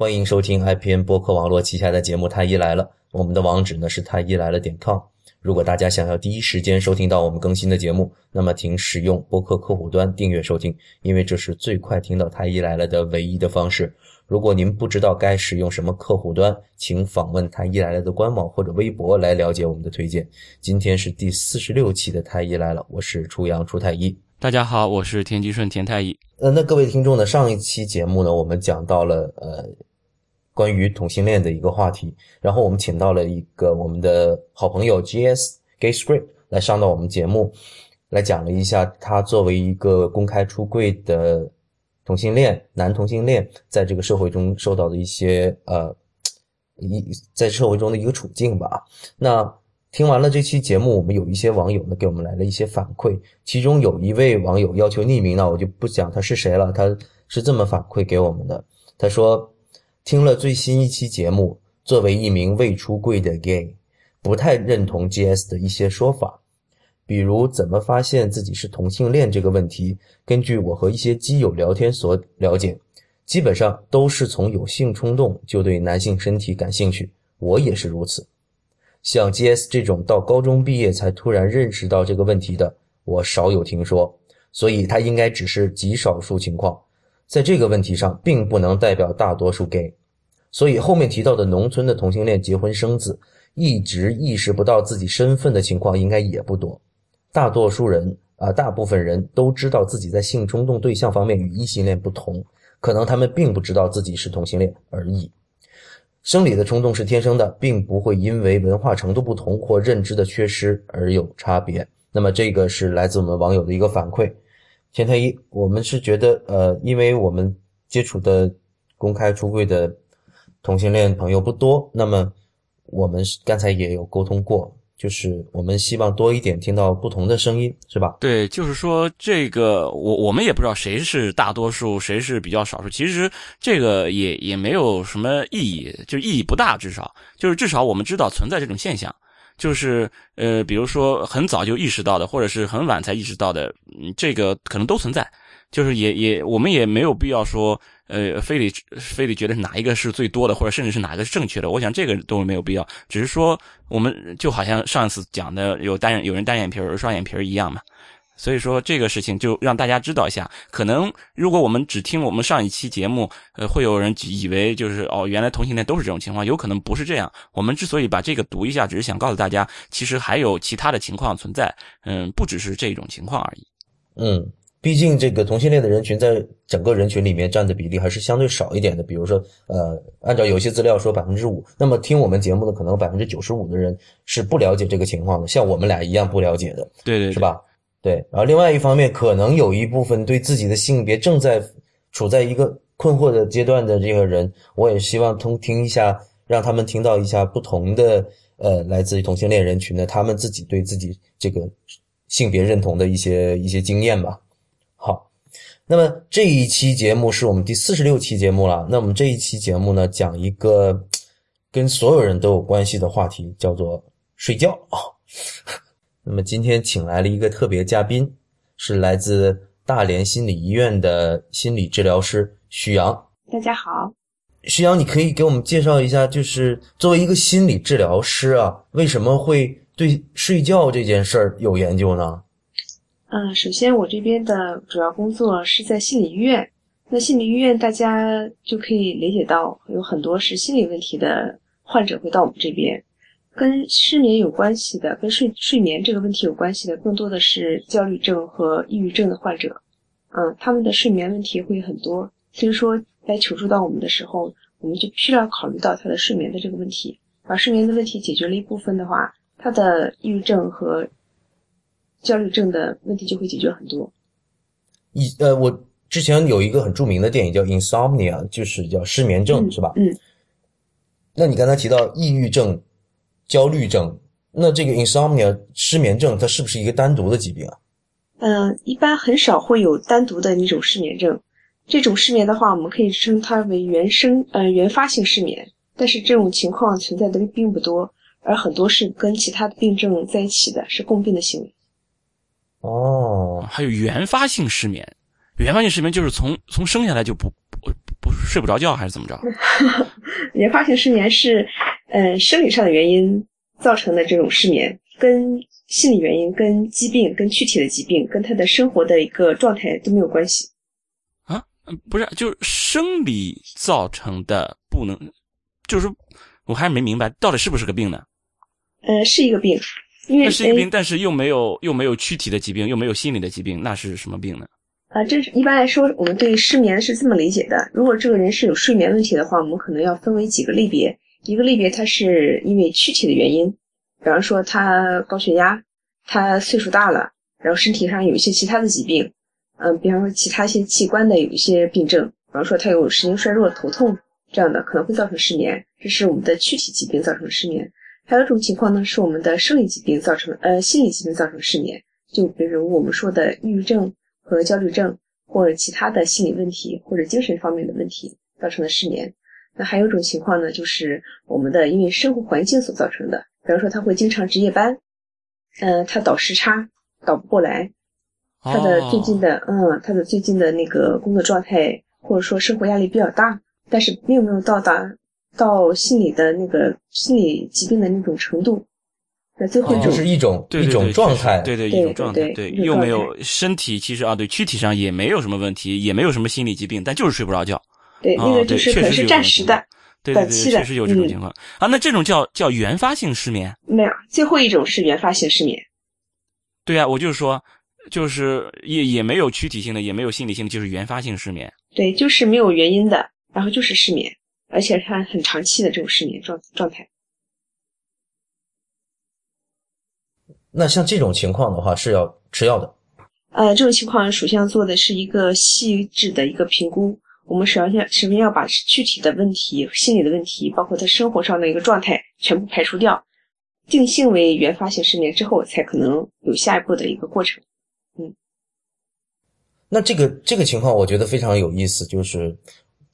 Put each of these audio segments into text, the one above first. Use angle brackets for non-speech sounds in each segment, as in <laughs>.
欢迎收听 IPN 播客网络旗下的节目《太医来了》，我们的网址呢是太医来了点 com。如果大家想要第一时间收听到我们更新的节目，那么请使用播客客户端订阅收听，因为这是最快听到《太医来了》的唯一的方式。如果您不知道该使用什么客户端，请访问《太医来了》的官网或者微博来了解我们的推荐。今天是第四十六期的《太医来了》，我是初阳初太医。大家好，我是田吉顺田太医。呃，那各位听众呢，上一期节目呢，我们讲到了呃。关于同性恋的一个话题，然后我们请到了一个我们的好朋友 G.S. Gay Script 来上到我们节目，来讲了一下他作为一个公开出柜的同性恋男同性恋，在这个社会中受到的一些呃一在社会中的一个处境吧。那听完了这期节目，我们有一些网友呢给我们来了一些反馈，其中有一位网友要求匿名呢，我就不讲他是谁了，他是这么反馈给我们的，他说。听了最新一期节目，作为一名未出柜的 gay，不太认同 GS 的一些说法，比如怎么发现自己是同性恋这个问题。根据我和一些基友聊天所了解，基本上都是从有性冲动就对男性身体感兴趣，我也是如此。像 GS 这种到高中毕业才突然认识到这个问题的，我少有听说，所以他应该只是极少数情况，在这个问题上并不能代表大多数 gay。所以后面提到的农村的同性恋结婚生子，一直意识不到自己身份的情况应该也不多。大多数人啊，大部分人都知道自己在性冲动对象方面与异性恋不同，可能他们并不知道自己是同性恋而已。生理的冲动是天生的，并不会因为文化程度不同或认知的缺失而有差别。那么这个是来自我们网友的一个反馈。钱太一，我们是觉得呃，因为我们接触的公开出柜的。同性恋朋友不多，那么我们刚才也有沟通过，就是我们希望多一点听到不同的声音，是吧？对，就是说这个，我我们也不知道谁是大多数，谁是比较少数。其实这个也也没有什么意义，就意义不大，至少就是至少我们知道存在这种现象，就是呃，比如说很早就意识到的，或者是很晚才意识到的，这个可能都存在，就是也也我们也没有必要说。呃，非得非得觉得哪一个是最多的，或者甚至是哪个是正确的，我想这个都没有必要。只是说，我们就好像上次讲的有单有人单眼皮，有人双眼皮一样嘛。所以说这个事情就让大家知道一下。可能如果我们只听我们上一期节目，呃，会有人以为就是哦，原来同性恋都是这种情况，有可能不是这样。我们之所以把这个读一下，只是想告诉大家，其实还有其他的情况存在，嗯，不只是这种情况而已。嗯。毕竟，这个同性恋的人群在整个人群里面占的比例还是相对少一点的。比如说，呃，按照有些资料说百分之五，那么听我们节目的可能百分之九十五的人是不了解这个情况的，像我们俩一样不了解的，对对，是吧？对。然后另外一方面，可能有一部分对自己的性别正在处在一个困惑的阶段的这个人，我也希望通听一下，让他们听到一下不同的呃，来自于同性恋人群的他们自己对自己这个性别认同的一些一些经验吧。好，那么这一期节目是我们第四十六期节目了。那我们这一期节目呢，讲一个 <tsk> 跟所有人都有关系的话题，叫做睡觉。<laughs> 那么今天请来了一个特别嘉宾，是来自大连心理医院的心理治疗师徐阳。大家好，徐阳，你可以给我们介绍一下，就是作为一个心理治疗师啊，为什么会对睡觉这件事儿有研究呢？嗯，首先我这边的主要工作是在心理医院。那心理医院大家就可以理解到，有很多是心理问题的患者会到我们这边，跟失眠有关系的，跟睡睡眠这个问题有关系的，更多的是焦虑症和抑郁症的患者。嗯，他们的睡眠问题会很多，所以说在求助到我们的时候，我们就必须要考虑到他的睡眠的这个问题。把睡眠的问题解决了一部分的话，他的抑郁症和焦虑症的问题就会解决很多。一呃，我之前有一个很著名的电影叫《Insomnia》，就是叫失眠症，是吧？嗯。那你刚才提到抑郁症、焦虑症，那这个 Insomnia 失眠症，它是不是一个单独的疾病啊？嗯，一般很少会有单独的那种失眠症。这种失眠的话，我们可以称它为原生呃原发性失眠，但是这种情况存在的并不多，而很多是跟其他的病症在一起的，是共病的行为。哦，还有原发性失眠，原发性失眠就是从从生下来就不不不睡不着觉，还是怎么着？<laughs> 原发性失眠是，呃，生理上的原因造成的这种失眠，跟心理原因、跟疾病、跟躯体的疾病、跟他的生活的一个状态都没有关系。啊，不是，就是生理造成的不能，就是我还是没明白，到底是不是个病呢？呃，是一个病，因为是一个病，但是又没有又没有躯体的疾病，又没有心理的疾病，那是什么病呢？啊，这是一般来说，我们对失眠是这么理解的：如果这个人是有睡眠问题的话，我们可能要分为几个类别。一个类别，它是因为躯体的原因，比方说他高血压，他岁数大了，然后身体上有一些其他的疾病，嗯，比方说其他一些器官的有一些病症，比方说他有神经衰弱、头痛这样的，可能会造成失眠。这是我们的躯体疾病造成的失眠。还有一种情况呢，是我们的生理疾病造成，呃，心理疾病造成失眠。就比如我们说的抑郁症和焦虑症，或者其他的心理问题或者精神方面的问题造成的失眠。那还有一种情况呢，就是我们的因为生活环境所造成的，比方说他会经常值夜班，嗯，他倒时差倒不过来，他的最近的嗯，他的最近的那个工作状态或者说生活压力比较大，但是并没有到达到心理的那个心理疾病的那种程度。那最后就是一种一种状态，对对一种状态，对又没有身体其实啊，对躯体上也没有什么问题，也没有什么心理疾病，但就是睡不着觉。对，那个就是可能是暂时的、短期的，确实有这种情况啊。那这种叫叫原发性失眠？没有，最后一种是原发性失眠。对啊，我就是说，就是也也没有躯体性的，也没有心理性的，就是原发性失眠。对，就是没有原因的，然后就是失眠，而且他很长期的这种失眠状状态。那像这种情况的话，是要吃药的。呃，这种情况首先要做的是一个细致的一个评估。我们首先首先要把具体的问题、心理的问题，包括他生活上的一个状态全部排除掉，定性为原发性失眠之后，才可能有下一步的一个过程。嗯，那这个这个情况我觉得非常有意思，就是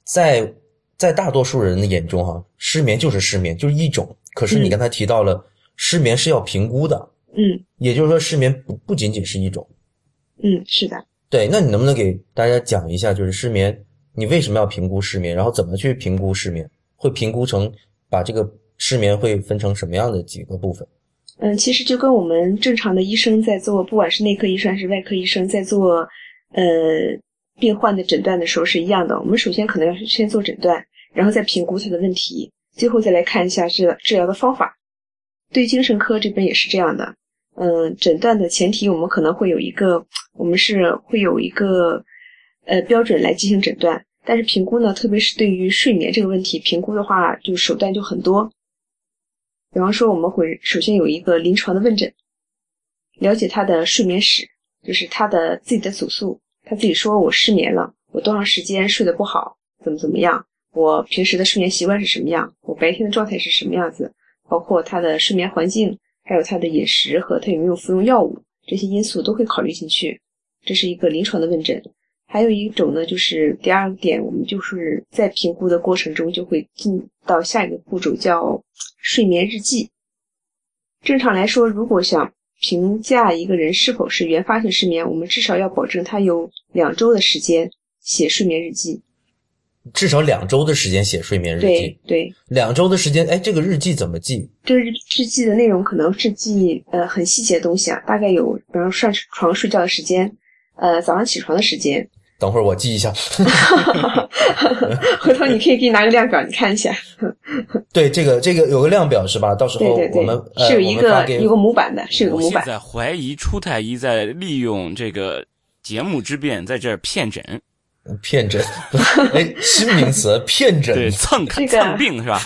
在在大多数人的眼中，哈，失眠就是失眠，就是一种。可是你刚才提到了，失眠是要评估的，嗯，也就是说，失眠不不仅仅是一种。嗯，是的。对，那你能不能给大家讲一下，就是失眠？你为什么要评估失眠？然后怎么去评估失眠？会评估成把这个失眠会分成什么样的几个部分？嗯，其实就跟我们正常的医生在做，不管是内科医生还是外科医生在做，呃，病患的诊断的时候是一样的。我们首先可能要先做诊断，然后再评估他的问题，最后再来看一下治治疗的方法。对精神科这边也是这样的。嗯，诊断的前提我们可能会有一个，我们是会有一个呃标准来进行诊断。但是评估呢，特别是对于睡眠这个问题，评估的话就手段就很多。比方说，我们会首先有一个临床的问诊，了解他的睡眠史，就是他的自己的主诉，他自己说我失眠了，我多长时间睡得不好，怎么怎么样，我平时的睡眠习惯是什么样，我白天的状态是什么样子，包括他的睡眠环境，还有他的饮食和他有没有服用药物，这些因素都会考虑进去。这是一个临床的问诊。还有一种呢，就是第二点，我们就是在评估的过程中就会进到下一个步骤，叫睡眠日记。正常来说，如果想评价一个人是否是原发性失眠，我们至少要保证他有两周的时间写睡眠日记。至少两周的时间写睡眠日记。对对，两周的时间，哎，这个日记怎么记？这个日日记的内容可能是记呃很细节的东西啊，大概有，比如说上床睡觉的时间，呃早上起床的时间。等会儿我记一下，<laughs> 回头你可以给你拿个量表，你看一下。<laughs> 对，这个这个有个量表是吧？到时候我们是有一个有个模板的，是有个模板。我现在怀疑初太医在利用这个节目之便，在这儿骗诊。骗诊，<laughs> 哎，新名词，骗诊，对，蹭蹭病是吧？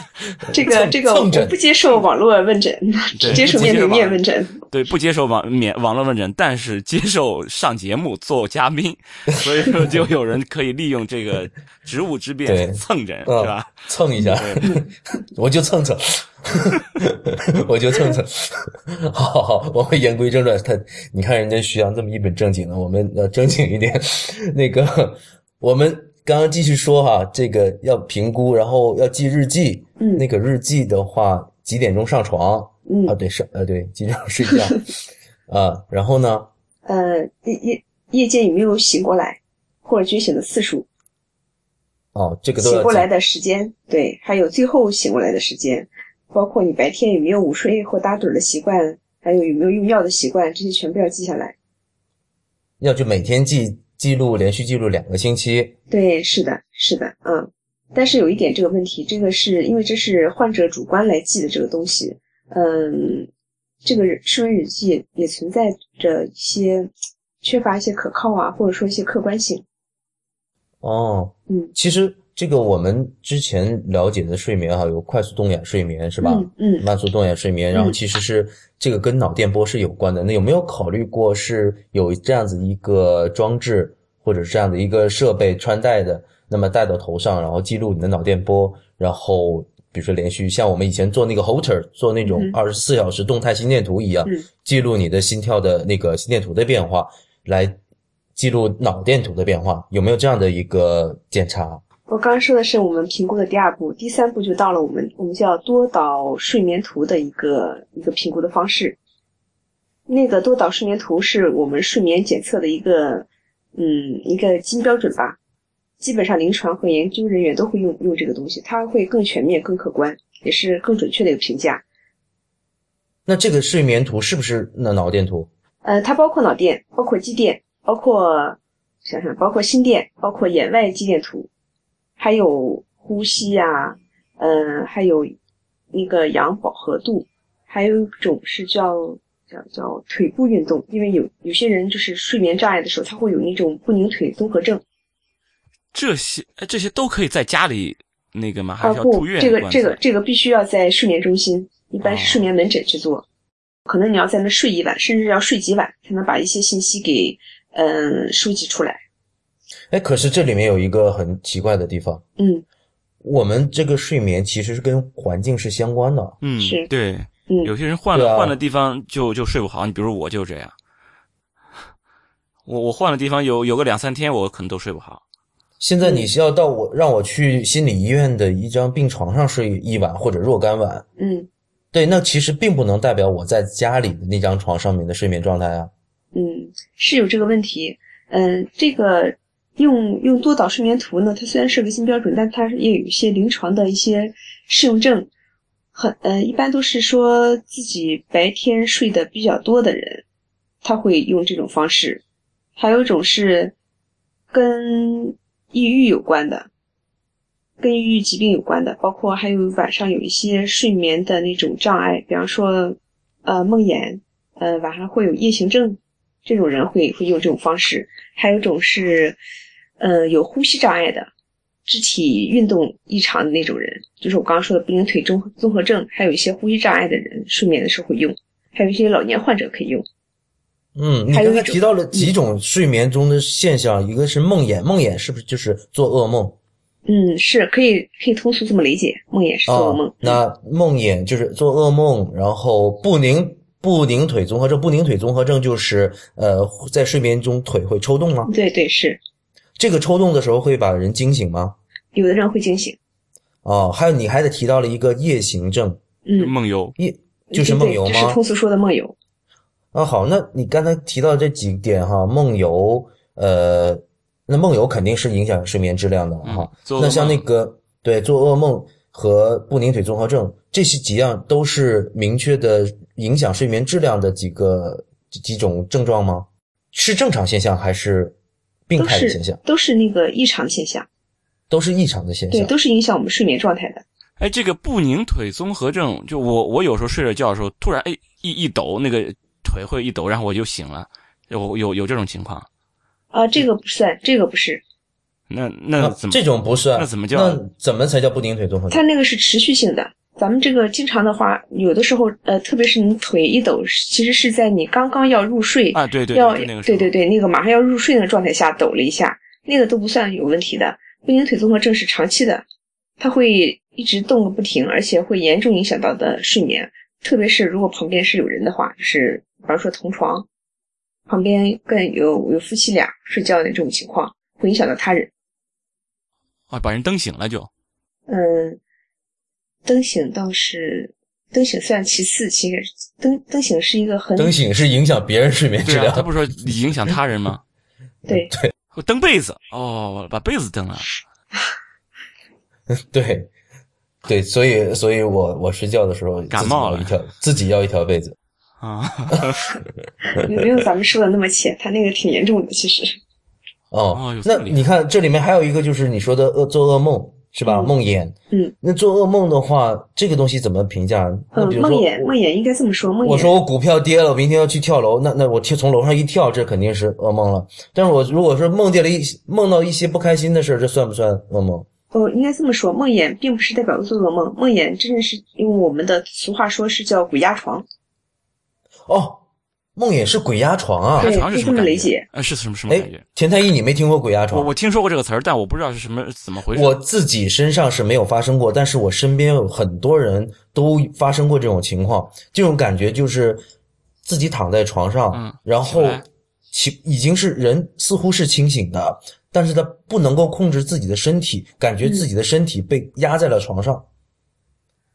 这个这个，我不接受网络问诊，只接受面对面问诊。对，不接受网免网络问诊，但是接受上节目做嘉宾，所以说就有人可以利用这个职务之便蹭诊，是吧？蹭一下，<laughs> 我就蹭蹭，<laughs> 我就蹭蹭。好好好，我们言归正传。他，你看人家徐阳这么一本正经的，我们要正经一点。那个。我们刚刚继续说哈，这个要评估，然后要记日记。嗯，那个日记的话，几点钟上床？嗯，啊，对，上呃对，几点钟睡觉？<laughs> 啊，然后呢？呃，夜夜夜间有没有醒过来？或者觉醒的次数，哦，这个都醒过来的时间，对，还有最后醒过来的时间，包括你白天有没有午睡或打盹的习惯，还有有没有用药的习惯，这些全部要记下来。要就每天记记录，连续记录两个星期。对，是的，是的，嗯。但是有一点这个问题，这个是因为这是患者主观来记的这个东西，嗯，这个睡眠日记也存在着一些缺乏一些可靠啊，或者说一些客观性。哦，嗯其实这个我们之前了解的睡眠哈，有快速动眼睡眠是吧？嗯嗯慢速动眼睡眠，然后嗯其实是这个跟脑电波是有关的。那有没有考虑过是有这样子一个装置或者是这样的一个设备穿戴的，那么戴到头上，然后记录你的脑电波，然后比如说连续像我们以前做那个 Holter 做那种嗯二十四小时动态心电图一样，嗯记录你的心跳的那个心电图的变化，来记录脑电图的变化，有没有这样的一个检查？我刚刚说的是我们评估的第二步，第三步就到了我们我们叫多导睡眠图的一个一个评估的方式。那个多导睡眠图是我们睡眠检测的一个嗯一个金标准吧，基本上临床和研究人员都会用用这个东西，它会更全面、更客观，也是更准确的一个评价。那这个睡眠图是不是那脑电图？呃，它包括脑电，包括肌电，包括想想，包括心电，包括眼外肌电图，还有呼吸呀、呃，还有那个氧饱和度，还有一种是叫叫叫腿部运动，因为有有些人就是睡眠障碍的时候，他会有那种不宁腿综合症这些哎这些都可以在家里那个吗？还啊，是要住不，这个这个这个必须要在睡眠中心，一般是哦睡眠门诊去做，可能你要在那睡一晚，甚至要睡几晚，才能把一些信息给嗯、呃收集出来。哎，可是这里面有一个很奇怪的地方，嗯我们这个睡眠其实是跟环境是相关的。嗯，是对，嗯有些人换了换了地方就就睡不好，你比如我就这样，我我换了地方有有个两三天，我可能都睡不好。现在你是要到我让我去心理医院的一张病床上睡一晚或者若干晚，嗯对，那其实并不能代表我在家里的那张床上面的睡眠状态啊。嗯，是有这个问题。嗯、这个用用多导睡眠图呢，它虽然是个新标准，但它也有一些临床的一些适用症。很呃，一般都是说自己白天睡得比较多的人，他会用这种方式。还有一种是跟抑郁有关的，跟抑郁疾病有关的，包括还有晚上有一些睡眠的那种障碍，比方说呃梦魇，呃晚上会有夜行症，这种人会会用这种方式。还有一种是呃有呼吸障碍的，肢体运动异常的那种人，就是我刚刚说的不宁腿综综合症，还有一些呼吸障碍的人，睡眠的时候会用，还有一些老年患者可以用。嗯，你刚才提到了几种睡眠中的现象，一个是梦魇，梦魇是不是就是做噩梦？嗯，是可以可以通俗这么理解，梦魇是做噩梦。哦、那梦魇就是做噩梦，然后不宁不宁腿综合症，不宁腿综合症就是呃在睡眠中腿会抽动吗？对对是，这个抽动的时候会把人惊醒吗？有的人会惊醒。哦，还有你还得提到了一个夜行症，嗯，梦游，夜就是梦游吗就是通？俗说的梦游。啊，好，那你刚才提到这几点哈，梦游，呃，那梦游肯定是影响睡眠质量的嗯哈。那像那个对做噩梦和不宁腿综合症这些几样都是明确的影响睡眠质量的几个几几种症状吗？是正常现象还是病态的现象？都是那个异常现象，都是异常的现象对，象。都是影响我们睡眠状态的。哎，这个不宁腿综合症，就我我有时候睡着觉的时候，突然哎一一抖，那个腿会一抖，然后我就醒了，有有有这种情况。啊，这个不算，这个不是，那那啊怎么这种不算？那怎么叫那怎么才叫不宁腿综合症？它那个是持续性的。咱们这个经常的话，有的时候，呃，特别是你腿一抖，其实是在你刚刚要入睡，啊？对对要对，对对对，那个马上要入睡那个状态下抖了一下，那个都不算有问题的。不宁腿综合症是长期的，它会一直动个不停，而且会严重影响到的睡眠。特别是如果旁边是有人的话，就是比方说同床，旁边更有有夫妻俩睡觉的这种情况，会影响到他人。啊，把人蹬醒了就。嗯，灯醒倒是灯醒算其次，其实灯灯醒是一个很灯醒是影响别人睡眠质量。他不是说影响他人吗？<laughs> 对对蹬被子哦，把被子蹬了。<laughs> 对，对，所以，所以我我睡觉的时候感冒了一条自己要一条被子。啊，<laughs> 没有咱们说的那么浅，他那个挺严重的，其实。哦那你看这里面还有一个就是你说的恶做噩梦是吧？嗯梦魇。嗯那做噩梦的话，这个东西怎么评价？梦魇，梦魇应该这么说，梦魇。我说我股票跌了，我明天要去跳楼，那那我跳从楼上一跳，这肯定是噩梦了。但是我如果说梦见了一梦到一些不开心的事儿，这算不算噩梦？哦，应该这么说，梦魇并不是代表做噩梦，梦魇真的是因为我们的俗话说是叫鬼压床。哦，梦魇是鬼压床啊！对压床是什么感觉理解？呃，是什么什么哎感觉？，田太医，你没听过鬼压床？我我听说过这个词儿，但我不知道是什么怎么回事。我自己身上是没有发生过，但是我身边有很多人都发生过这种情况。这种感觉就是自己躺在床上，嗯然后已经是人似乎是清醒的，但是他不能够控制自己的身体，感觉自己的身体被压在了床上，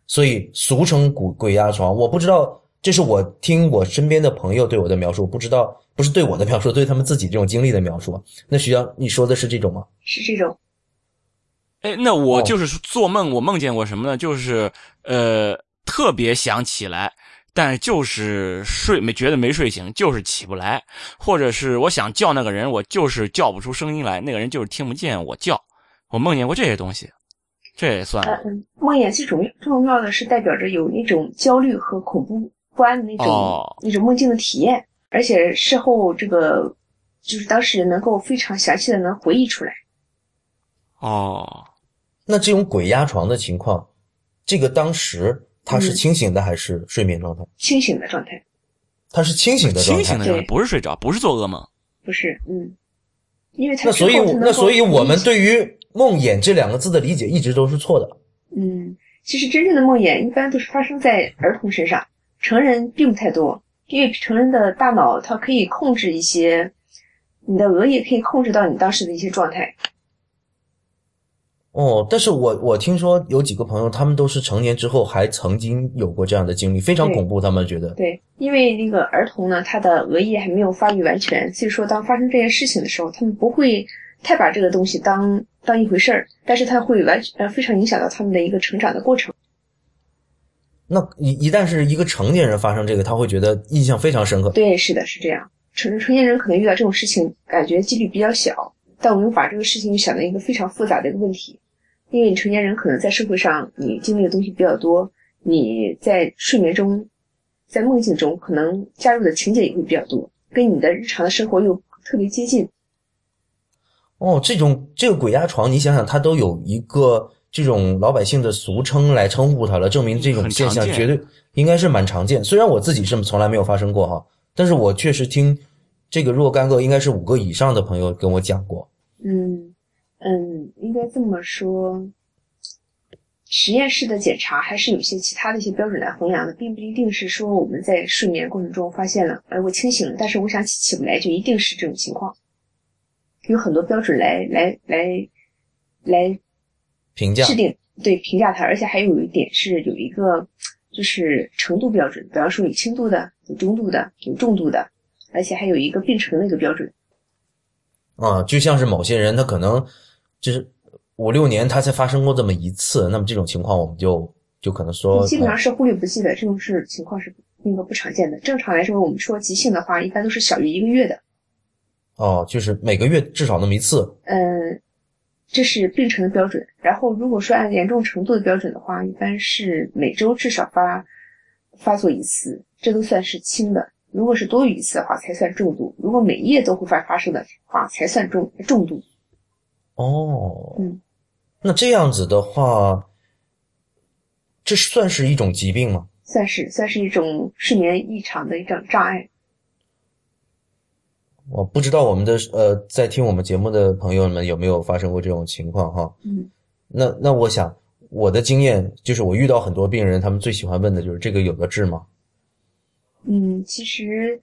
所以俗称鬼鬼压床。我不知道，这是我听我身边的朋友对我的描述，不知道不是对我的描述，对他们自己这种经历的描述。那徐阳，你说的是这种吗？是这种，哎，那我哦就是做梦，我梦见过什么呢？就是呃，特别想起来，但是就是睡没觉得没睡醒，就是起不来，或者是我想叫那个人，我就是叫不出声音来，那个人就是听不见我叫。我梦见过这些东西，这也算梦魇最重重要的是代表着有那种焦虑和恐怖不安的那种、哦那种梦境的体验，而且事后这个就是当事人能够非常详细的能回忆出来。哦。那这种鬼压床的情况，这个当时他是嗯清醒的还是睡眠状态？清醒的状态，他是清醒的状态。清醒的状态不是睡着，不是做噩梦。不是，嗯，因为他那所以那所以我们对于梦魇这两个字的理解一直都是错的。嗯，其实真正的梦魇一般都是发生在儿童身上，成人并不太多，因为成人的大脑它可以控制一些，你的额叶可以控制到你当时的一些状态。哦，但是我我听说有几个朋友，他们都是成年之后还曾经有过这样的经历，非常恐怖。他们觉得，对，因为那个儿童呢，他的额叶还没有发育完全，所以说当发生这件事情的时候，他们不会太把这个东西当当一回事儿，但是他会完全呃非常影响到他们的一个成长的过程。那一一旦是一个成年人发生这个，他会觉得印象非常深刻。对，是的，是这样。成成年人可能遇到这种事情，感觉几率比较小，但我们把这个事情想成一个非常复杂的一个问题，因为你成年人可能在社会上你经历的东西比较多，你在睡眠中，在梦境中可能加入的情节也会比较多，跟你的日常的生活又特别接近。哦，这种这个鬼压床，你想想，它都有一个这种老百姓的俗称来称呼它了，证明这种现象绝对应该是蛮常见。虽然我自己是从来没有发生过哈，但是我确实听这个若干个应该是五个以上的朋友跟我讲过。嗯嗯，应该这么说，实验室的检查还是有些其他的一些标准来衡量的，并不一定是说我们在睡眠过程中发现了，哎，我清醒了，但是我想起起不来，就一定是这种情况。有很多标准来来来来评价对评价它，而且还有一点是有一个就是程度标准，比方说有轻度的、有中度的、有重度的，而且还有一个病程的一个标准。啊，就像是某些人他可能就是五六年他才发生过这么一次，那么这种情况我们就就可能说，基本上啊是忽略不计的，这种是情况是那个不常见的。正常来说，我们说急性的话，一般都是小于一个月的。哦，就是每个月至少那么一次。嗯，这是病程的标准。然后，如果说按严重程度的标准的话，一般是每周至少发发作一次，这都算是轻的。如果是多于一次的话，才算重度；如果每夜都会发发生的话，才算重重度。哦，嗯，那这样子的话，这算是一种疾病吗？算是算是一种睡眠异常的一种障碍。我不知道我们的呃，在听我们节目的朋友们有没有发生过这种情况哈？嗯那那我想我的经验就是，我遇到很多病人，他们最喜欢问的就是这个有的治吗？嗯，其实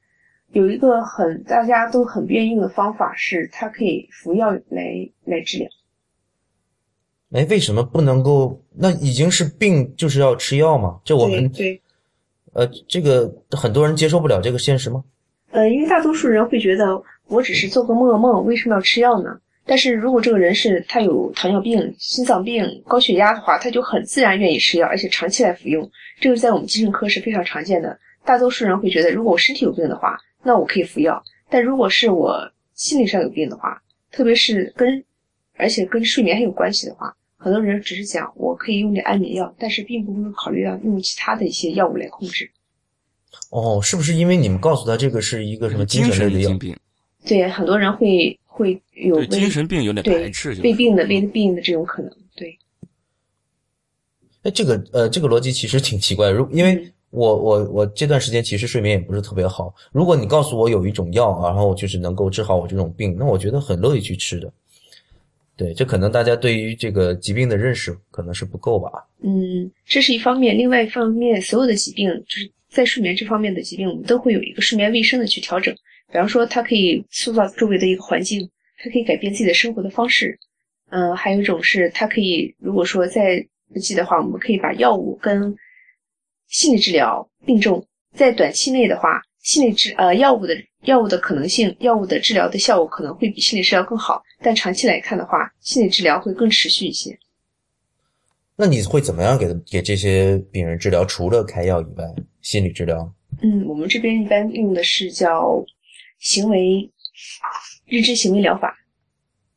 有一个很大家都很不愿意用的方法是，它可以服药来来治疗。哎，为什么不能够？那已经是病，就是要吃药吗？这我们对，呃，这个很多人接受不了这个现实吗？呃，因为大多数人会觉得我只是做个噩梦，为什么要吃药呢？但是如果这个人是他有糖尿病、心脏病、高血压的话，他就很自然愿意吃药，而且长期来服用。这个在我们精神科是非常常见的。大多数人会觉得，如果我身体有病的话，那我可以服药；但如果是我心理上有病的话，特别是跟而且跟睡眠还有关系的话，很多人只是讲我可以用点安眠药，但是并不会考虑到用其他的一些药物来控制。哦，是不是因为你们告诉他这个是一个什么精神类的药？病？对，很多人会会有对精神病有点排斥，胃病的胃病的这种可能。对，哎，这个呃，这个逻辑其实挺奇怪。如因为我我我这段时间其实睡眠也不是特别好。如果你告诉我有一种药，然后就是能够治好我这种病，那我觉得很乐意去吃的。对，这可能大家对于这个疾病的认识可能是不够吧。嗯，这是一方面。另外一方面，所有的疾病就是在睡眠这方面的疾病，我们都会有一个睡眠卫生的去调整。比方说，它可以塑造周围的一个环境，它可以改变自己的生活的方式。嗯，还有一种是，它可以如果说在不济的话，我们可以把药物跟心理治疗并重。在短期内的话，心理治呃药物的药物的可能性，药物的治疗的效果可能会比心理治疗更好。但长期来看的话，心理治疗会更持续一些。那你会怎么样给给这些病人治疗？除了开药以外，心理治疗？嗯，我们这边一般用的是叫。行为认知行为疗法，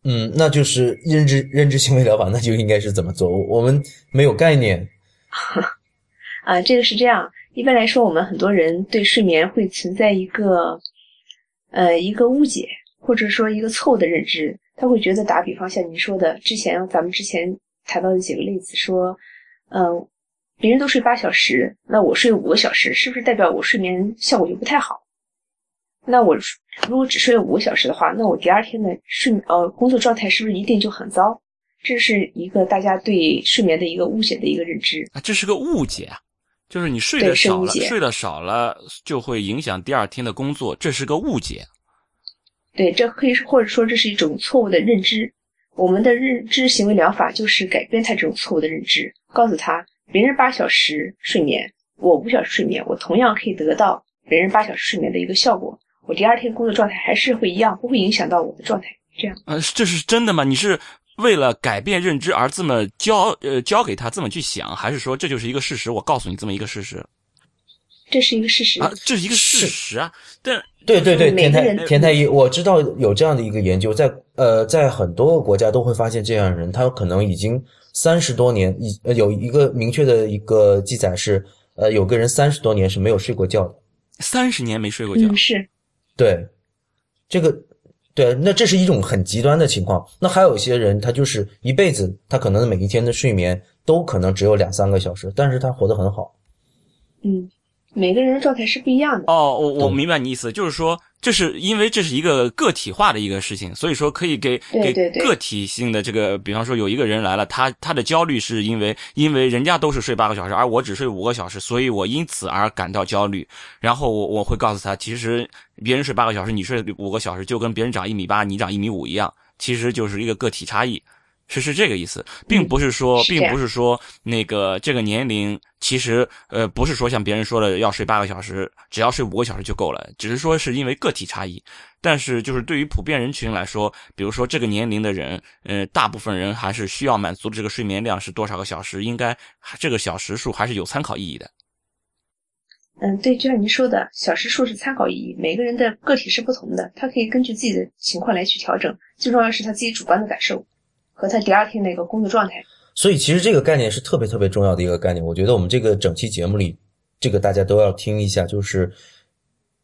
嗯，那就是认知认知行为疗法，那就应该是怎么做？我们没有概念。<laughs> 啊，这个是这样。一般来说，我们很多人对睡眠会存在一个呃一个误解，或者说一个错误的认知。他会觉得，打比方像您说的，之前咱们之前谈到的几个例子，说，嗯，别人都睡八小时，那我睡五个小时，是不是代表我睡眠效果就不太好？那我如果只睡了五个小时的话，那我第二天的睡呃工作状态是不是一定就很糟？这是一个大家对睡眠的一个误解的一个认知啊，这是个误解啊，就是你睡得少了，睡得少了就会影响第二天的工作，这是个误解。对，这可以或者说这是一种错误的认知。我们的认知行为疗法就是改变他这种错误的认知，告诉他别人八小时睡眠，我五小时睡眠，我同样可以得到别人八小时睡眠的一个效果。我第二天工作状态还是会一样，不会影响到我的状态。这样，呃，这是真的吗？你是为了改变认知而这么教，呃，教给他这么去想，还是说这就是一个事实？我告诉你这么一个事实，这是一个事实啊，这是一个事实啊。但对对对，田太田太医，我知道有这样的一个研究，在呃，在很多国家都会发现这样的人，他可能已经三十多年，一呃有一个明确的一个记载是，呃，有个人三十多年是没有睡过觉的，三十年没睡过觉，是。对，这个，对，那这是一种很极端的情况。那还有一些人，他就是一辈子，他可能每一天的睡眠都可能只有两三个小时，但是他活得很好。嗯。每个人的状态是不一样的哦，我我明白你意思，就是说，这是因为这是一个个体化的一个事情，所以说可以给给个体性的这个，比方说有一个人来了，他他的焦虑是因为因为人家都是睡八个小时，而我只睡五个小时，所以我因此而感到焦虑。然后我我会告诉他，其实别人睡八个小时，你睡五个小时，就跟别人长一米八，你长一米五一样，其实就是一个个体差异。是是这个意思，并不是说，并不是说那个这个年龄其实呃不是说像别人说的要睡八个小时，只要睡五个小时就够了，只是说是因为个体差异。但是就是对于普遍人群来说，比如说这个年龄的人，呃，大部分人还是需要满足的这个睡眠量是多少个小时，应该这个小时数还是有参考意义的。嗯，对，就像您说的，小时数是参考意义，每个人的个体是不同的，他可以根据自己的情况来去调整，最重要是他自己主观的感受。和他第二天的一个工作状态，所以其实这个概念是特别特别重要的一个概念。我觉得我们这个整期节目里，这个大家都要听一下，就是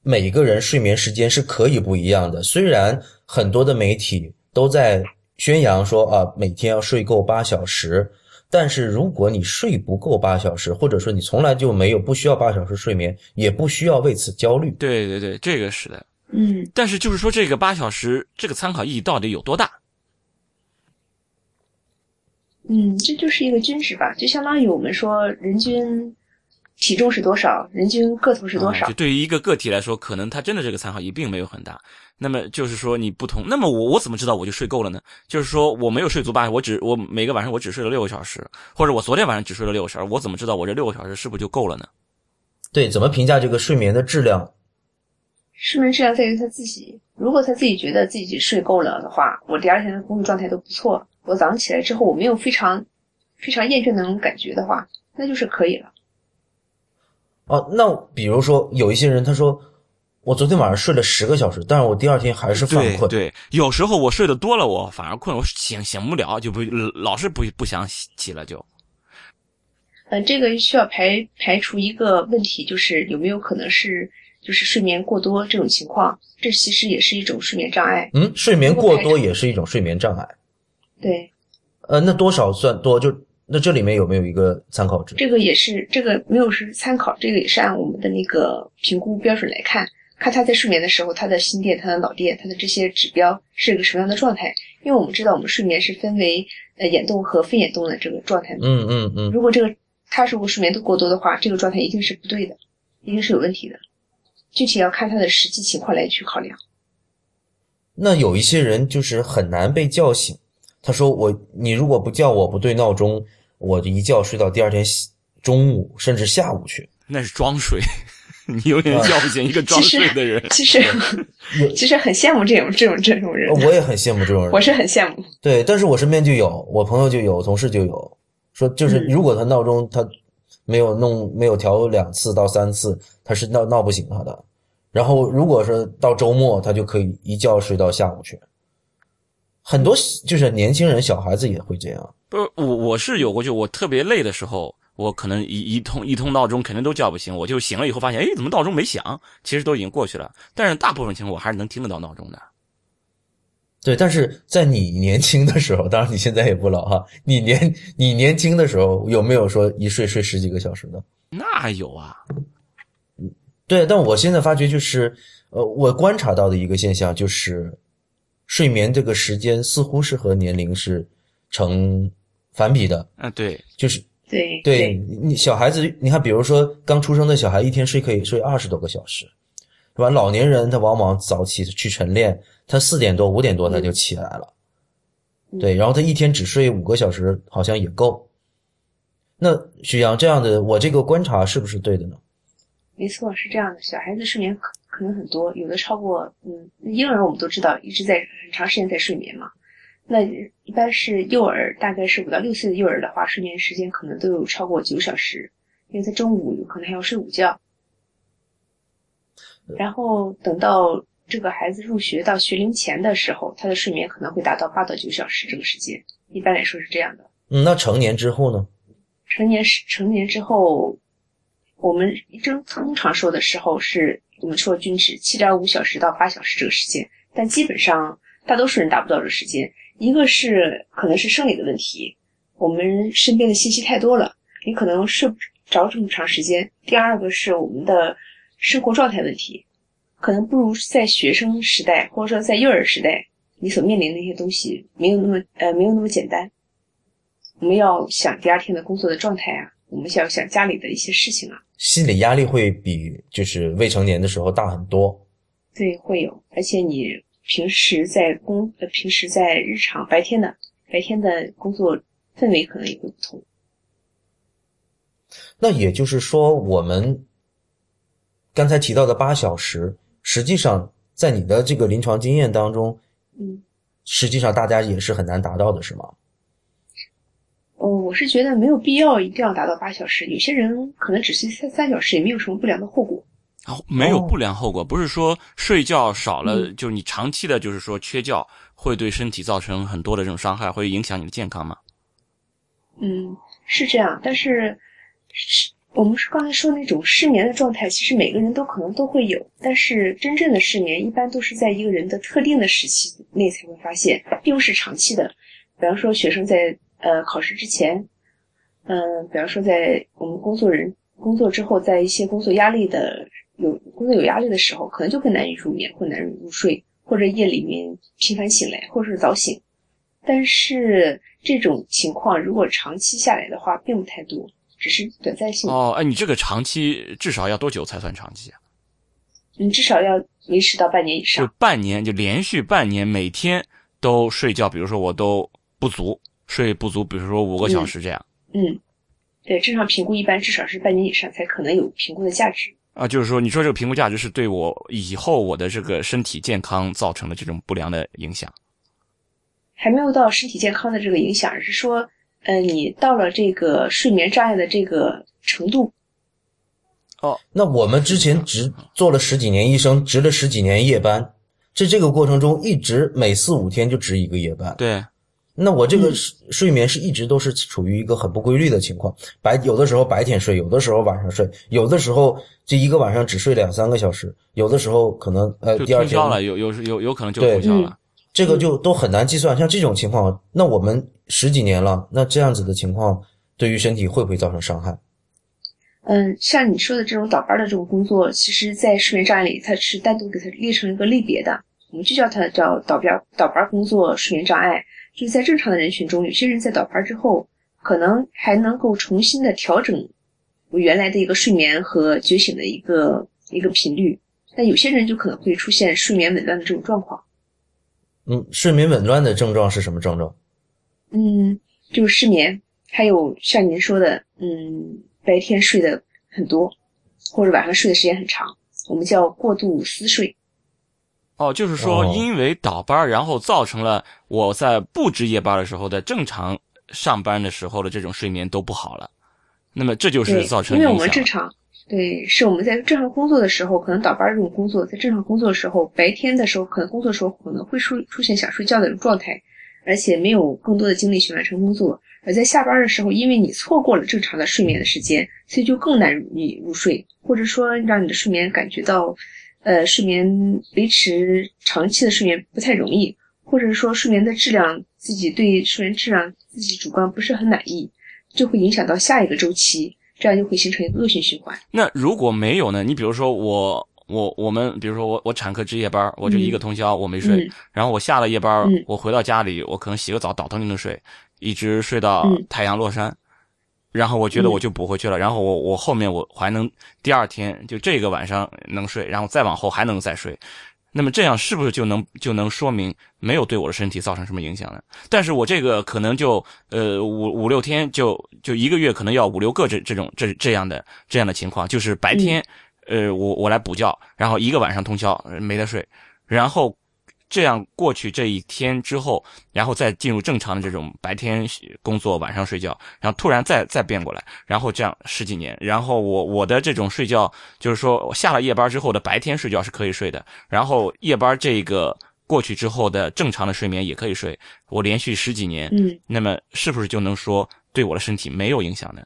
每个人睡眠时间是可以不一样的。虽然很多的媒体都在宣扬说啊，每天要睡够八小时，但是如果你睡不够八小时，或者说你从来就没有不需要八小时睡眠，也不需要为此焦虑。对对对，这个是的，嗯。但是就是说，这个八小时这个参考意义到底有多大？嗯，这就是一个均值吧，就相当于我们说人均体重是多少，人均个头是多少。就对于一个个体来说，可能他真的这个参考意义并没有很大。那么就是说你不同，那么我我怎么知道我就睡够了呢？就是说我没有睡足八，我只我每个晚上我只睡了六个小时，或者我昨天晚上只睡了六个小时，我怎么知道我这六个小时是不是就够了呢？对，怎么评价这个睡眠的质量？睡眠质量在于他自己。如果他自己觉得自己睡够了的话，我第二天的工作状态都不错。我早上起来之后，我没有非常非常厌倦的那种感觉的话，那就是可以了。哦，那比如说有一些人，他说我昨天晚上睡了十个小时，但是我第二天还是犯困。对对，有时候我睡得多了，我反而困，我醒醒不了，就不老是不不想起了就。嗯，这个需要排排除一个问题，就是有没有可能是。就是睡眠过多这种情况，这其实也是一种睡眠障碍。嗯，睡眠过多也是一种睡眠障碍。对。呃，那多少算多？就那这里面有没有一个参考值？这个也是，这个没有是参考，这个也是按我们的那个评估标准来看，看他在睡眠的时候，他的心电、他的脑电、他的这些指标是一个什么样的状态。因为我们知道，我们睡眠是分为呃眼动和非眼动的这个状态。嗯嗯嗯。如果这个他如果睡眠度过多的话，这个状态一定是不对的，一定是有问题的。具体要看他的实际情况来去考量。那有一些人就是很难被叫醒，他说我你如果不叫我不对闹钟，我一觉睡到第二天中午甚至下午去。那是装睡，<laughs> 你有点叫不醒一个装睡的人。其实 <laughs> 其实很羡慕这种这种这种人。我也很羡慕这种人。我是很羡慕。对，但是我身边就有，我朋友就有，同事就有，说就是如果他闹钟他。没有弄，没有调两次到三次，他是闹闹不醒他的。然后，如果是到周末，他就可以一觉睡到下午去。很多就是年轻人、小孩子也会这样。不是我，我是有过，就我特别累的时候，我可能一一通一通闹钟肯定都叫不醒，我就醒了以后发现，哎，怎么闹钟没响？其实都已经过去了。但是大部分情况我还是能听得到闹钟的。对，但是在你年轻的时候，当然你现在也不老哈。<laughs> 你年你年轻的时候有没有说一睡睡十几个小时的？那有啊，对。但我现在发觉就是，呃，我观察到的一个现象就是，睡眠这个时间似乎是和年龄是成反比的。啊，对，就是对对。你小孩子，你看，比如说刚出生的小孩，一天睡可以睡二十多个小时，是吧？老年人他往往早起去晨练。他四点多五点多他就起来了，对，然后他一天只睡五个小时，好像也够。那徐阳这样的，我这个观察是不是对的呢？没错，是这样的。小孩子睡眠可可能很多，有的超过嗯，婴儿我们都知道一直在很长时间在睡眠嘛。那一般是幼儿，大概是五到六岁的幼儿的话，睡眠时间可能都有超过九小时，因为他中午有可能还要睡午觉，然后等到。这个孩子入学到学龄前的时候，他的睡眠可能会达到八到九小时这个时间，一般来说是这样的。嗯，那成年之后呢？成年是成年之后，我们一正通常说的时候是我们说均值七点五小时到八小时这个时间，但基本上大多数人达不到这个时间。一个是可能是生理的问题，我们身边的信息太多了，你可能睡不着这么长时间。第二个是我们的生活状态问题。可能不如在学生时代，或者说在幼儿时代，你所面临的那些东西没有那么呃没有那么简单。我们要想第二天的工作的状态啊，我们想想家里的一些事情啊，心理压力会比就是未成年的时候大很多。对，会有，而且你平时在工呃平时在日常白天的白天的工作氛围可能也会不同。那也就是说，我们刚才提到的八小时。实际上，在你的这个临床经验当中，嗯，实际上大家也是很难达到的，是吗？哦，我是觉得没有必要一定要达到八小时，有些人可能只睡三三小时也没有什么不良的后果。哦，没有不良后果，不是说睡觉少了，就是你长期的，就是说缺觉会对身体造成很多的这种伤害，会影响你的健康吗？嗯，是这样，但是是。我们是刚才说那种失眠的状态，其实每个人都可能都会有，但是真正的失眠一般都是在一个人的特定的时期内才会发现，并不是长期的。比方说学生在呃考试之前，嗯，比方说在我们工作人工作之后，在一些工作压力的有工作有压力的时候，可能就更难以入眠或难以入睡，或者夜里面频繁醒来，或者是早醒。但是这种情况如果长期下来的话，并不太多。只是短暂性哦，哎，你这个长期至少要多久才算长期啊？你至少要维持到半年以上。就半年，就连续半年，每天都睡觉，比如说我都不足，睡不足，比如说五个小时这样。嗯，对，正常评估一般至少是半年以上才可能有评估的价值。啊，就是说，你说这个评估价值是对我以后我的这个身体健康造成的这种不良的影响，还没有到身体健康的这个影响，而是说，呃，你到了这个睡眠障碍的这个程度。哦，那我们之前值做了十几年医生，值了十几年夜班，在这个过程中一直每四五天就值一个夜班。对，那我这个睡睡眠是一直都是处于一个很不规律的情况，白有的时候白天睡，有的时候晚上睡，有的时候这一个晚上只睡两三个小时，有的时候可能呃就第二天了，有有有有可能就对通宵了。这个就都很难计算。像这种情况，那我们十几年了，那这样子的情况对于身体会不会造成伤害？嗯，像你说的这种倒班的这种工作，其实，在睡眠障碍里，它是单独给它列成一个类别的，我们就叫它叫倒班倒班工作睡眠障碍。就是在正常的人群中，有些人在倒班之后，可能还能够重新的调整我原来的一个睡眠和觉醒的一个一个频率，但有些人就可能会出现睡眠紊乱的这种状况。嗯，睡眠紊乱的症状是什么症状？嗯，就是失眠，还有像您说的，嗯，白天睡的很多，或者晚上睡的时间很长，我们叫过度思睡。哦，就是说，哦因为倒班儿，然后造成了我在不值夜班的时候的正常上班的时候的这种睡眠都不好了。那么这就是造，成因为我。们正常，对，是我们在正常工作的时候，可能倒班这种工作，在正常工作的时候，白天的时候，可能工作的时候可能会出出现想睡觉的这种状态，而且没有更多的精力去完成工作。而在下班的时候，因为你错过了正常的睡眠的时间，所以就更难以入睡，或者说让你的睡眠感觉到，呃，睡眠维持长期的睡眠不太容易，或者说睡眠的质量自己对睡眠质量自己主观不是很满意，就会影响到下一个周期，这样就会形成一个恶性循环。那如果没有呢？你比如说我我我们，比如说我我产科值夜班，我就一个通宵我没睡，嗯然后我下了夜班，嗯我回到家里，我可能洗个澡，倒头就能睡，一直睡到嗯太阳落山。然后我觉得嗯。我就补回去了，然后我我后面我还能第二天就这个晚上能睡，然后再往后还能再睡，那么这样是不是就能就能说明没有对我的身体造成什么影响呢？但是我这个可能就呃五五六天就就一个月可能要五六个这这种这这样的这样的情况，就是白天、呃我我来补觉，然后一个晚上通宵呃没得睡，然后这样过去这一天之后，然后再进入正常的这种白天工作，晚上睡觉，然后突然再再变过来，然后这样十几年，然后我我的这种睡觉，就是说我下了夜班之后的白天睡觉是可以睡的，然后夜班这个过去之后的正常的睡眠也可以睡，我连续十几年，嗯，那么是不是就能说对我的身体没有影响呢？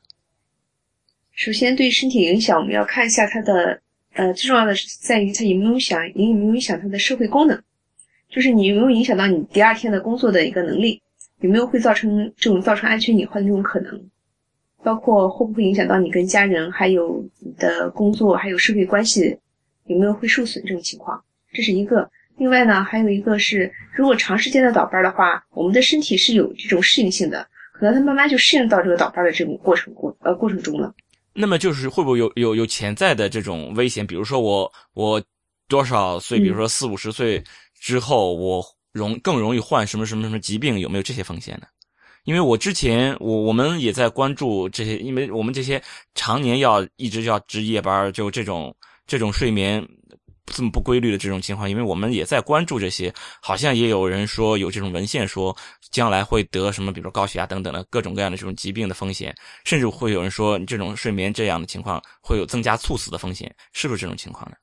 首先对身体影响，我们要看一下它的，呃，最重要的是在于它有没有影响，有没有影响它的社会功能，就是你有没有影响到你第二天的工作的一个能力，有没有会造成这种造成安全隐患的这种可能，包括会不会影响到你跟家人，还有你的工作，还有社会关系有没有会受损这种情况，这是一个。另外呢，还有一个是，如果长时间的倒班的话，我们的身体是有这种适应性的，可能它慢慢就适应到这个倒班的这种过程过呃过程中了。那么就是会不会有有有潜在的这种危险？比如说我我多少岁，嗯比如说四五十岁之后，我容更容易患什么什么什么疾病，有没有这些风险呢？因为我之前我我们也在关注这些，因为我们这些常年要一直要值夜班，就这种这种睡眠这么不规律的这种情况，因为我们也在关注这些，好像也有人说有这种文献说将来会得什么，比如说高血压等等的各种各样的这种疾病的风险，甚至会有人说这种睡眠这样的情况会有增加猝死的风险，是不是这种情况呢？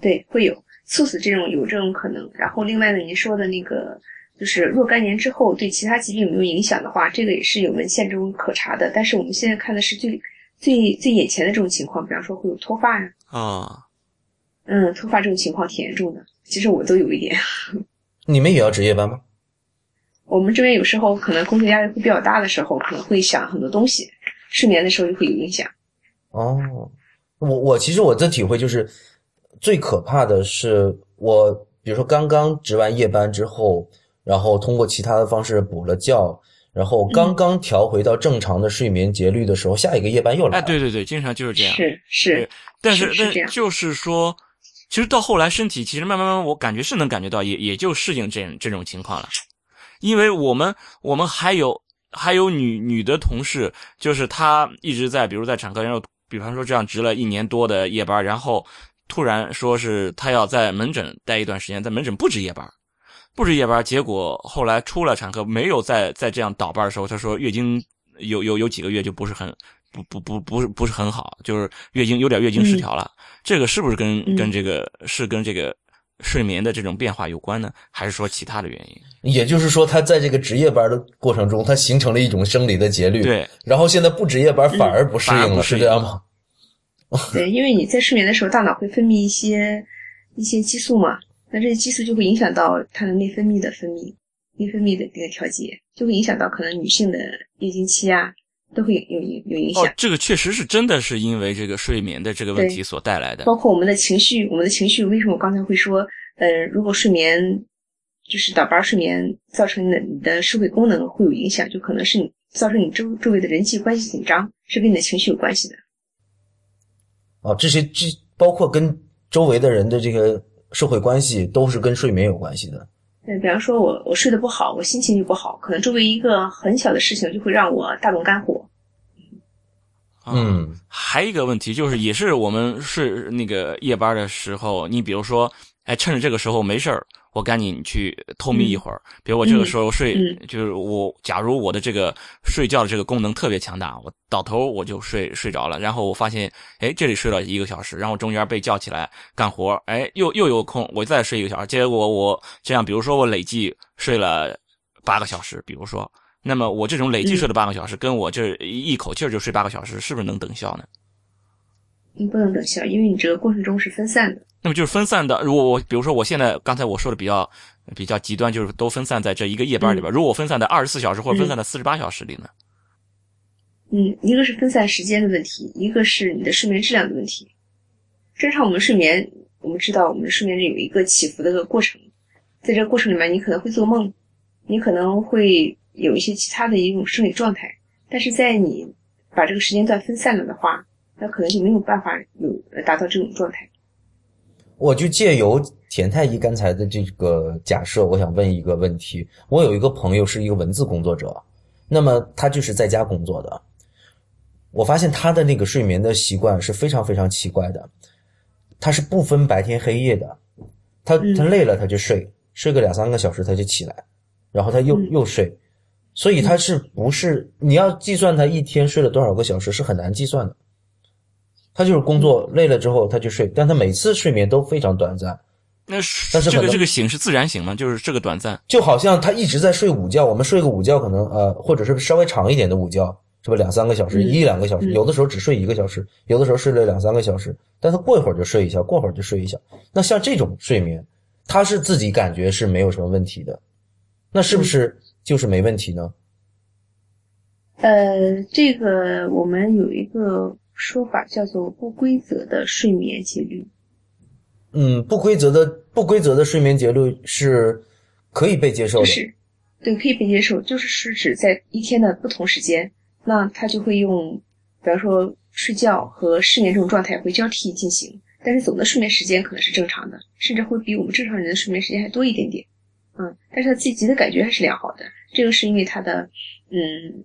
对，会有猝死这种有这种可能。然后另外呢，您说的那个就是若干年之后对其他疾病有没有影响的话，这个也是有文献中可查的。但是我们现在看的是最最最眼前的这种情况，比方说会有脱发呀、啊、嗯，脱发这种情况挺严重的。其实我都有一点。<laughs> 你们也要值夜班吗？我们这边有时候可能工作压力会比较大的时候，可能会想很多东西，睡眠的时候就会有影响。哦，我我其实我的体会就是，最可怕的是我，比如说刚刚值完夜班之后，然后通过其他的方式补了觉，然后刚刚调回到正常的睡眠节律的时候，下一个夜班又来了哎，对对对，经常就是这样。是是，但是是是但就是说，其实到后来身体其实慢慢慢慢，我感觉是能感觉到，也也就适应这这种情况了。因为我们我们还有还有女女的同事，就是她一直在，比如在产科，然后比方说这样值了一年多的夜班，然后突然说是他要在门诊待一段时间，在门诊不值夜班，不值夜班，结果后来出了产科，没有再再这样倒班的时候，他说月经有有有几个月就不是很不不不不是不是很好，就是月经有点月经失调了，这个是不是跟跟这个是跟这个？睡眠的这种变化有关呢，还是说其他的原因？也就是说，他在这个值夜班的过程中，他形成了一种生理的节律。对，然后现在不值夜班反而不适应了，是这样吗？<laughs> 对，因为你在睡眠的时候，大脑会分泌一些一些激素嘛，那这些激素就会影响到它的内分泌的分泌，内分泌的这个调节，就会影响到可能女性的月经期啊。都会有有有影响。哦，这个确实是真的是因为这个睡眠的这个问题所带来的。包括我们的情绪，我们的情绪为什么我刚才会说，呃，如果睡眠就是倒班睡眠造成的你的社会功能会有影响，就可能是你造成你周周围的人际关系紧张，是跟你的情绪有关系的。哦，这些这包括跟周围的人的这个社会关系都是跟睡眠有关系的。对，比方说我我睡得不好，我心情就不好，可能周围一个很小的事情就会让我大动肝火。嗯，还有一个问题就是，也是我们睡那个夜班的时候，你比如说，哎，趁着这个时候没事儿。我赶紧去偷眯一会儿，比如我这个时候睡，就是我假如我的这个睡觉的这个功能特别强大，我倒头我就睡睡着了，然后我发现，哎，这里睡了一个小时，然后中间被叫起来干活，哎，又又有空，我再睡一个小时，结果我这样，比如说我累计睡了八个小时，比如说，那么我这种累计睡了八个小时，跟我这一口气儿就睡八个小时，是不是能等效呢？你不能等效，因为你这个过程中是分散的。那么就是分散的。如果我比如说我现在刚才我说的比较比较极端，就是都分散在这一个夜班里边。如果我分散在二十四小时或者分散在四十八小时里呢？嗯，一个是分散时间的问题，一个是你的睡眠质量的问题。正常我们睡眠，我们知道我们的睡眠有一个起伏的一个过程，在这个过程里面，你可能会做梦，你可能会有一些其他的一种生理状态。但是在你把这个时间段分散了的话，那可能就没有办法有达到这种状态。我就借由田太医刚才的这个假设，我想问一个问题。我有一个朋友是一个文字工作者，那么他就是在家工作的。我发现他的那个睡眠的习惯是非常非常奇怪的，他是不分白天黑夜的。他他累了他就睡，睡个两三个小时他就起来，然后他又又睡，所以他是不是你要计算他一天睡了多少个小时是很难计算的。他就是工作累了之后他就睡，但他每次睡眠都非常短暂。那但是这个这个醒是自然醒吗？就是这个短暂，就好像他一直在睡午觉。我们睡个午觉可能呃，或者是稍微长一点的午觉，是不两三个小时，一两个小时，有的时候只睡一个小时，有的时候睡了两三个小时。但他过一会儿就睡一下，过会儿就睡一下。那像这种睡眠，他是自己感觉是没有什么问题的，那是不是就是没问题呢？呃，这个我们有一个。说法叫做不规则的睡眠节律。嗯，不规则的不规则的睡眠节律是可以被接受的。是，对，可以被接受，就是是指在一天的不同时间，那他就会用，比方说睡觉和失眠这种状态会交替进行，但是总的睡眠时间可能是正常的，甚至会比我们正常人的睡眠时间还多一点点。嗯，但是他自己的感觉还是良好的，这个是因为他的，嗯。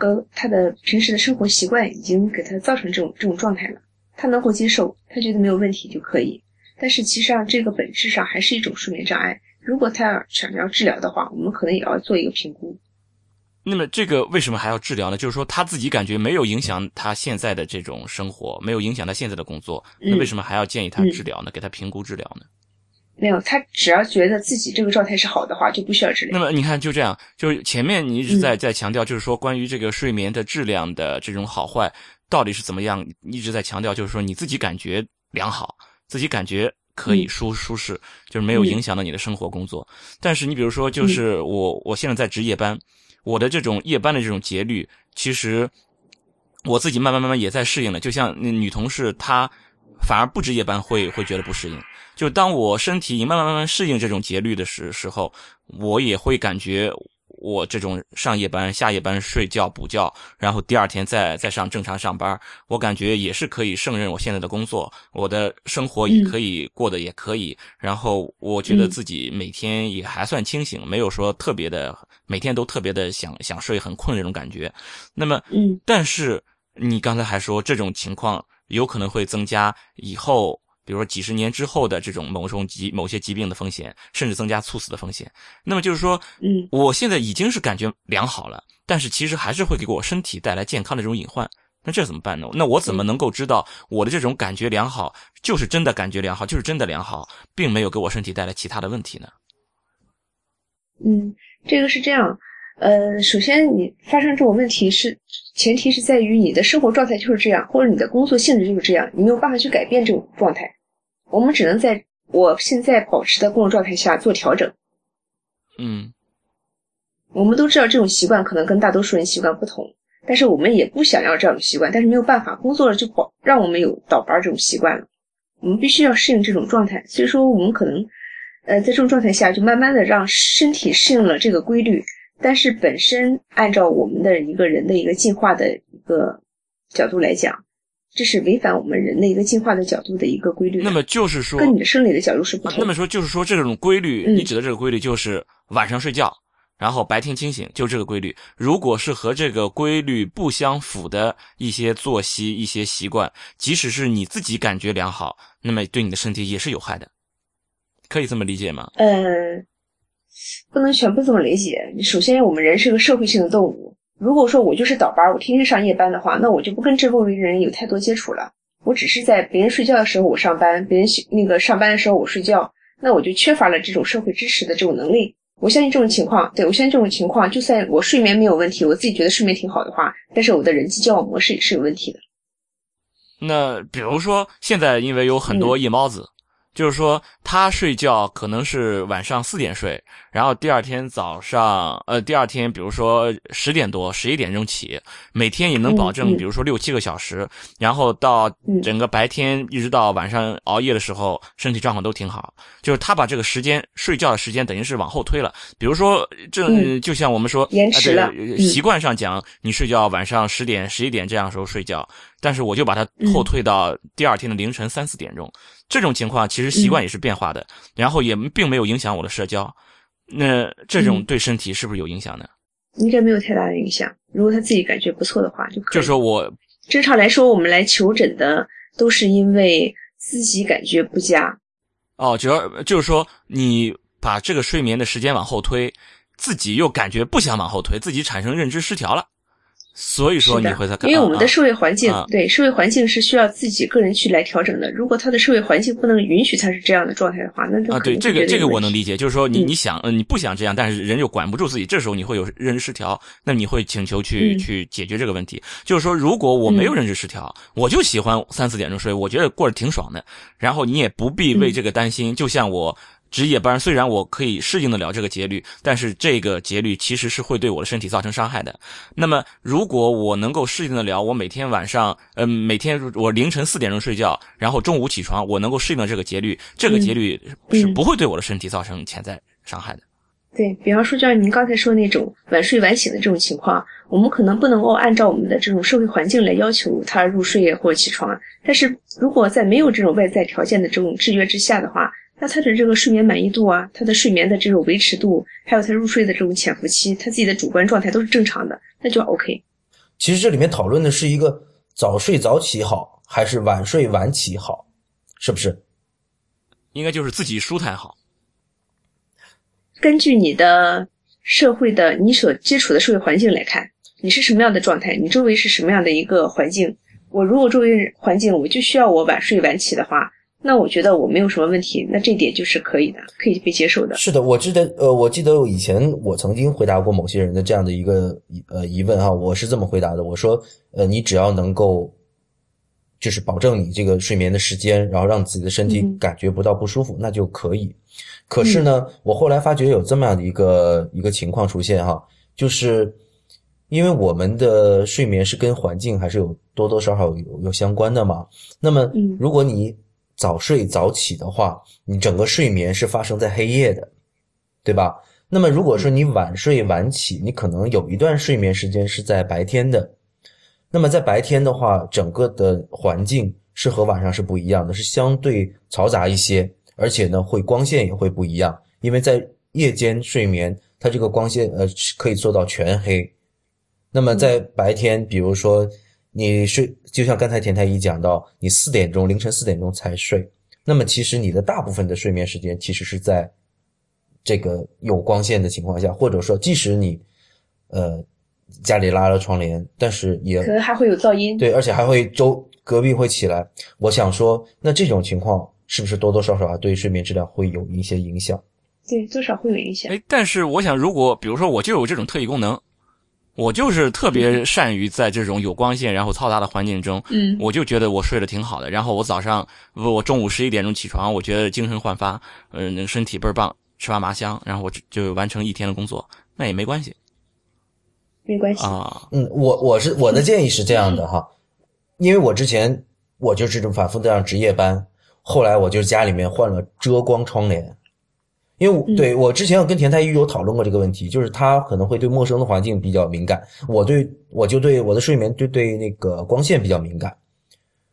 和他的平时的生活习惯已经给他造成这种这种状态了，他能够接受，他觉得没有问题就可以。但是其实上这个本质上还是一种睡眠障碍。如果他要想要治疗的话，我们可能也要做一个评估。那么这个为什么还要治疗呢？就是说他自己感觉没有影响他现在的这种生活，没有影响他现在的工作，那为什么还要建议他治疗呢？给他评估治疗呢？没有，他只要觉得自己这个状态是好的话，就不需要治疗。那么你看，就这样，就是前面你一直在在强调，就是说关于这个睡眠的质量的这种好坏到底是怎么样，一直在强调，就是说你自己感觉良好，自己感觉可以舒舒适，就是没有影响到你的生活工作。但是你比如说，就是我我现在在值夜班，我的这种夜班的这种节律，其实我自己慢慢慢慢也在适应了。就像那女同事，她反而不值夜班会会觉得不适应。就当我身体慢慢慢慢适应这种节律的时时候，我也会感觉我这种上夜班、下夜班、睡觉补觉，然后第二天再再上正常上班，我感觉也是可以胜任我现在的工作，我的生活也可以过得也可以。然后我觉得自己每天也还算清醒，没有说特别的每天都特别的想想睡很困这种感觉。那么，嗯，但是你刚才还说这种情况有可能会增加以后，比如说几十年之后的这种某种疾某些疾病的风险，甚至增加猝死的风险。那么就是说，嗯，我现在已经是感觉良好了，但是其实还是会给我身体带来健康的这种隐患。那这怎么办呢？那我怎么能够知道我的这种感觉良好就是真的感觉良好，就是真的良好，并没有给我身体带来其他的问题呢？嗯，这个是这样。呃，首先你发生这种问题是前提是在于你的生活状态就是这样，或者你的工作性质就是这样，你没有办法去改变这种状态。我们只能在我现在保持的工作状态下做调整。嗯，我们都知道这种习惯可能跟大多数人习惯不同，但是我们也不想要这样的习惯，但是没有办法，工作了就保让我们有倒班这种习惯了，我们必须要适应这种状态。所以说，我们可能呃在这种状态下，就慢慢的让身体适应了这个规律。但是本身按照我们的一个人的一个进化的一个角度来讲，这是违反我们人的一个进化的角度的一个规律。那么就是说，跟你的生理的角度是不同。那么说就是说，这种规律，嗯你指的这个规律就是晚上睡觉，然后白天清醒，就这个规律。如果是和这个规律不相符的一些作息、一些习惯，即使是你自己感觉良好，那么对你的身体也是有害的。可以这么理解吗？呃，不能全部这么理解。首先，我们人是个社会性的动物。如果说我就是倒班，我天天上夜班的话，那我就不跟这部分人有太多接触了。我只是在别人睡觉的时候我上班，别人那个上班的时候我睡觉，那我就缺乏了这种社会支持的这种能力。我相信这种情况，对我相信这种情况，就算我睡眠没有问题，我自己觉得睡眠挺好的话，但是我的人际交往模式也是有问题的。那比如说，现在因为有很多夜猫子，就是说他睡觉可能是晚上四点睡，然后第二天早上，呃，第二天比如说十点多、十一点钟起，每天也能保证，比如说六七个小时，然后到嗯整个白天一直到晚上熬夜的时候，身体状况都挺好。就是他把这个时间睡觉的时间等于是往后推了，比如说这嗯。就像我们说延迟了。习惯上讲，你睡觉晚上十点、十一点这样时候睡觉，但是我就把它后退到第二天的凌晨三四点钟。这种情况其实习惯也是变化的，然后也并没有影响我的社交。那这种嗯对身体是不是有影响呢？应该没有太大的影响。如果他自己感觉不错的话，就可以。就是说我正常来说，我们来求诊的都是因为自己感觉不佳。哦，主要就是说你把这个睡眠的时间往后推，自己又感觉不想往后推，自己产生认知失调了，所以说你会在看，因为我们的啊社会环境，啊对社会环境是需要自己个人去来调整的。如果他的社会环境不能允许他是这样的状态的话，那就啊，对这个这个我能理解，就是说你嗯你想，呃，你不想这样，但是人又管不住自己，这时候你会有认知失调，那你会请求去嗯去解决这个问题。就是说，如果我没有嗯认知失调，我就喜欢三四点钟睡，我觉得过得挺爽的，然后你也不必为嗯这个担心。就像我值夜班，虽然我可以适应得了这个节律，但是这个节律其实是会对我的身体造成伤害的。那么，如果我能够适应得了，我每天晚上，嗯、每天我凌晨四点钟睡觉，然后中午起床，我能够适应了这个节律，这个节律是嗯不会对我的身体造成潜在伤害的。对比方说，就像您刚才说那种晚睡晚醒的这种情况，我们可能不能够按照我们的这种社会环境来要求他入睡或者起床。但是如果在没有这种外在条件的这种制约之下的话，那他的这个睡眠满意度啊，他的睡眠的这种维持度，还有他入睡的这种潜伏期，他自己的主观状态都是正常的，那就 OK。其实这里面讨论的是一个早睡早起好，还是晚睡晚起好，是不是？应该就是自己舒坦好。根据你的社会的你所接触的社会环境来看，你是什么样的状态，你周围是什么样的一个环境。我如果周围环境我就需要我晚睡晚起的话，那我觉得我没有什么问题，那这点就是可以的，可以被接受的。是的，我记得，呃，我记得以前我曾经回答过某些人的这样的一个呃疑问哈，我是这么回答的，我说，呃，你只要能够，就是保证你这个睡眠的时间，然后让自己的身体嗯感觉不到不舒服，那就可以。可是呢，我后来发觉有这么样的一个一个情况出现哈，就是因为我们的睡眠是跟环境还是有多多少少有有相关的嘛。那么嗯，如果你早睡早起的话，你整个睡眠是发生在黑夜的，对吧？那么如果说你晚睡晚起，你可能有一段睡眠时间是在白天的。那么在白天的话，整个的环境是和晚上是不一样的，是相对嘈杂一些，而且呢，会光线也会不一样，因为在夜间睡眠，它这个光线呃可以做到全黑。那么在白天，比如说你睡，就像刚才田太医讲到，你四点钟凌晨四点钟才睡，那么其实你的大部分的睡眠时间其实是在这个有光线的情况下，或者说即使你呃家里拉了窗帘，但是也可能还会有噪音。对，而且还会周隔壁会起来。我想说，那这种情况是不是多多少少啊对睡眠质量会有一些影响？对，多少会有影响。哎，但是我想，如果比如说我就有这种特异功能，我就是特别善于在这种有光线然后嘈杂的环境中，嗯，我就觉得我睡得挺好的。然后我早上不，我中午十一点钟起床，我觉得精神焕发，嗯、那身体倍儿棒，吃完麻香，然后我就就完成一天的工作，那也没关系没关系。啊。嗯，我我是我的建议是这样的哈，因为我之前我就是这种反复这样值夜班，后来我就家里面换了遮光窗帘，因为我嗯对我之前有跟田太医有讨论过这个问题，就是他可能会对陌生的环境比较敏感，我对我就对我的睡眠就对那个光线比较敏感，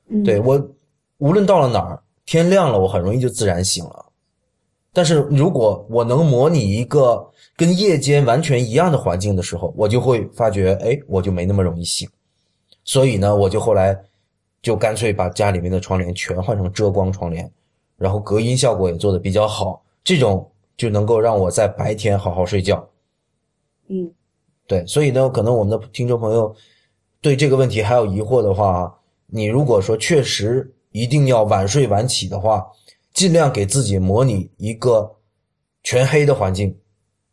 嗯，对我无论到了哪儿，天亮了我很容易就自然醒了。但是如果我能模拟一个跟夜间完全一样的环境的时候，我就会发觉，哎，我就没那么容易醒。所以呢，我就后来就干脆把家里面的窗帘全换成遮光窗帘，然后隔音效果也做得比较好，这种就能够让我在白天好好睡觉。嗯，对，所以呢，可能我们的听众朋友对这个问题还有疑惑的话，你如果说确实一定要晚睡晚起的话，尽量给自己模拟一个全黑的环境，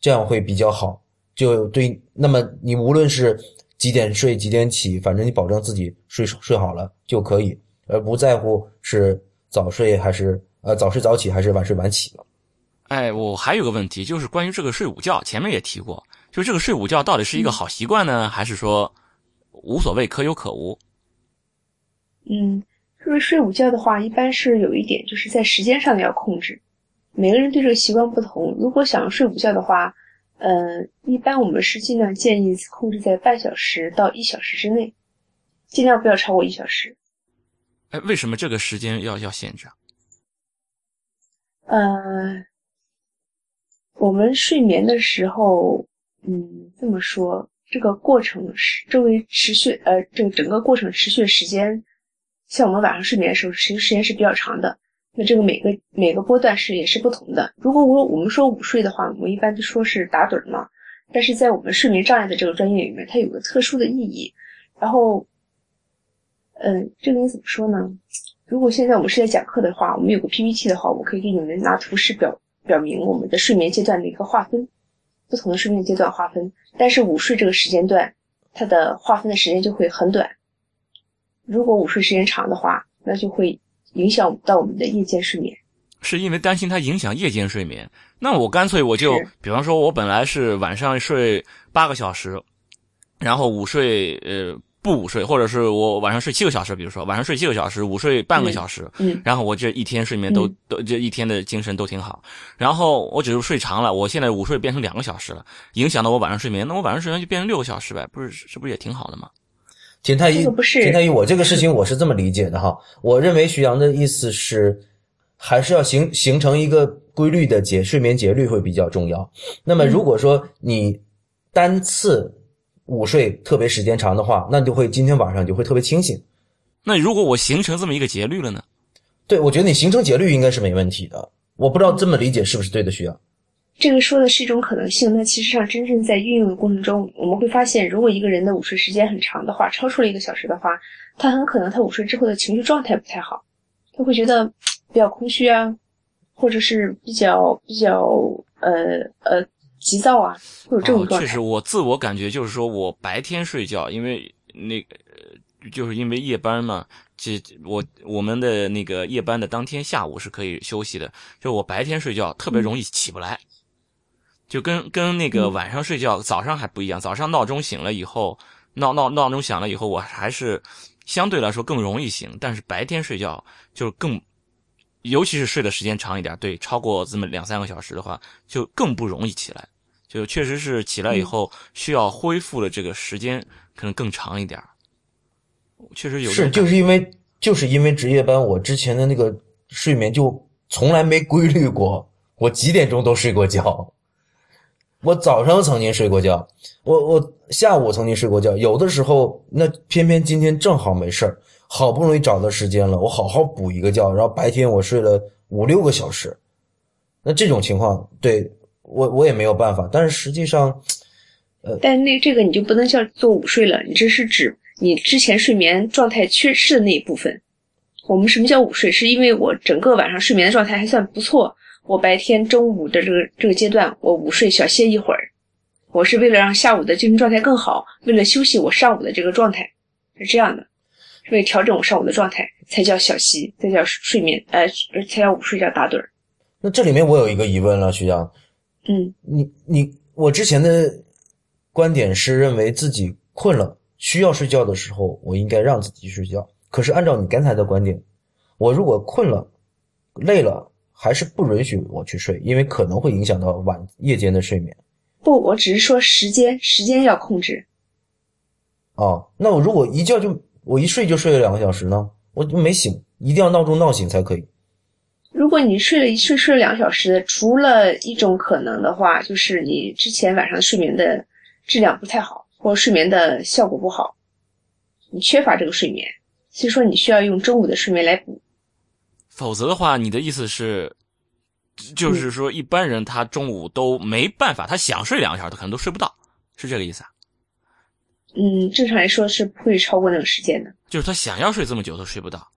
这样会比较好。就对，那么你无论是几点睡几点起，反正你保证自己睡睡好了就可以，而不在乎是早睡还是呃早睡早起还是晚睡晚起了。哎，我还有个问题，就是关于这个睡午觉，前面也提过，就这个睡午觉到底是一个好习惯呢，还是说无所谓，可有可无？嗯，就是睡午觉的话，一般是有一点就是在时间上要控制，每个人对这个习惯不同。如果想睡午觉的话，呃，一般我们是尽量建议控制在半小时到一小时之内，尽量不要超过一小时。哎，为什么这个时间要要限制啊？呃，我们睡眠的时候，嗯，这么说，这个过程是周围持续，呃，这个整个过程持续的时间，像我们晚上睡眠的时候，持续时间是比较长的。那这个每个每个波段是也是不同的。如果我我们说午睡的话，我们一般就说是打盹嘛。但是在我们睡眠障碍的这个专业里面，它有个特殊的意义。然后，嗯，这个你怎么说呢？如果现在我们是在讲课的话，我们有个 PPT 的话，我可以给你们拿图示表表明我们的睡眠阶段的一个划分，不同的睡眠阶段划分。但是午睡这个时间段，它的划分的时间就会很短。如果午睡时间长的话，那就会影响到我们的夜间睡眠。是因为担心它影响夜间睡眠，那我干脆我就，比方说，我本来是晚上睡八个小时，然后午睡呃不午睡，或者是我晚上睡七个小时，比如说晚上睡七个小时，午睡半个小时，嗯，然后我这一天睡眠都、嗯都这一天的精神都挺好，然后我只是睡长了，我现在午睡变成两个小时了，影响到我晚上睡眠，那我晚上睡眠就变成六个小时呗，不是这不是也挺好的吗？田太医这个不是田太医，我这个事情我是这么理解的哈。我认为徐阳的意思是，还是要形形成一个规律的节睡眠节律会比较重要。那么如果说你单次午睡特别时间长的话，那就会今天晚上就会特别清醒。那如果我形成这么一个节律了呢？对，我觉得你形成节律应该是没问题的。我不知道这么理解是不是对的，徐阳。这个说的是一种可能性，那其实上真正在运用的过程中，我们会发现，如果一个人的午睡时间很长的话，超出了一个小时的话，他很可能他午睡之后的情绪状态不太好，他会觉得比较空虚啊，或者是比较比较呃呃急躁啊，会有这种哦，状态。确实，我自我感觉就是说我白天睡觉，因为那个呃就是因为夜班嘛，这我我们的那个夜班的当天下午是可以休息的，就我白天睡觉特别容易起不来，就跟跟那个嗯晚上睡觉早上还不一样，早上闹钟醒了以后，闹闹闹钟响了以后，我还是相对来说更容易醒，但是白天睡觉就是更。尤其是睡的时间长一点，对，超过这么两三个小时的话，就更不容易起来。就确实是起来以后需要恢复的这个时间可能更长一点儿。确实有是，就是因为就是因为值夜班，我之前的那个睡眠就从来没规律过，我几点钟都睡过觉。我早上曾经睡过觉，我我下午曾经睡过觉，有的时候那偏偏今天正好没事儿，好不容易找到时间了，我好好补一个觉，然后白天我睡了五六个小时，那这种情况对我我也没有办法，但是实际上，呃但那这个你就不能叫做午睡了，你这是指你之前睡眠状态缺失的那一部分。我们什么叫午睡？是因为我整个晚上睡眠的状态还算不错。我白天中午的这个这个阶段，我午睡小歇一会儿，我是为了让下午的精神状态更好，为了休息我上午的这个状态，是这样的，是为了调整我上午的状态，才叫小息，才叫睡眠，呃，才叫午睡叫打盹儿。那这里面我有一个疑问了，徐江，嗯，你你我之前的观点是认为自己困了需要睡觉的时候，我应该让自己睡觉。可是按照你刚才的观点，我如果困了、累了。还是不允许我去睡，因为可能会影响到晚夜间的睡眠。不，我只是说时间，时间要控制。哦，那我如果一觉就我一睡就睡了两个小时呢？我就没醒，一定要闹钟闹醒才可以。如果你睡了一睡睡了两个小时，除了一种可能的话，就是你之前晚上睡眠的质量不太好，或者睡眠的效果不好，你缺乏这个睡眠，所以说你需要用中午的睡眠来补。否则的话，你的意思是，就是说一般人他中午都没办法，他想睡两个小时，他可能都睡不到，是这个意思啊？嗯，正常来说是不会超过那个时间的。就是他想要睡这么久都睡不到。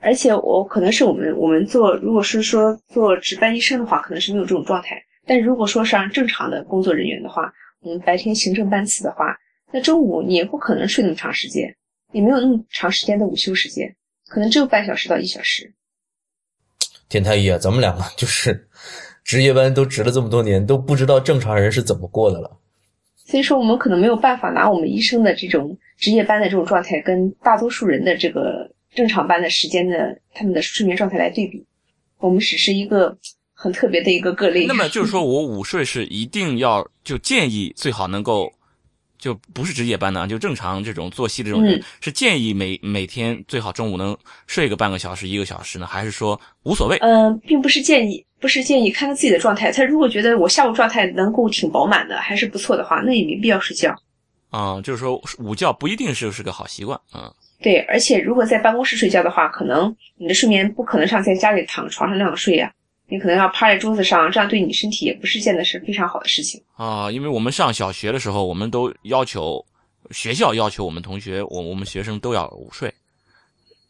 而且我可能是我们我们做，如果是说做值班医生的话，可能是没有这种状态。但如果说是让正常的工作人员的话，我们白天行政班次的话，那中午你也不可能睡那么长时间，也没有那么长时间的午休时间，可能只有半小时到一小时。田太医啊，咱们两个就是值夜班都值了这么多年，都不知道正常人是怎么过的了。所以说，我们可能没有办法拿我们医生的这种值夜班的这种状态，跟大多数人的这个正常班的时间的他们的睡眠状态来对比。我们只是一个很特别的一个个例。那么就是说我午睡是一定要就建议最好能够。就不是值夜班的，就正常这种作息的这种人，是建议每每天最好中午能睡个半个小时、一个小时呢，还是说无所谓？嗯，并不是建议，不是建议，看他自己的状态。他如果觉得我下午状态能够挺饱满的，还是不错的话，那也没必要睡觉。啊，就是说午觉不一定是是个好习惯。嗯，对，而且如果在办公室睡觉的话，可能你的睡眠不可能像在家里躺床上那样睡呀。你可能要趴在桌子上，这样对你身体也不是件的是非常好的事情啊。因为我们上小学的时候，我们都要求学校要求我们同学，我我们学生都要午睡，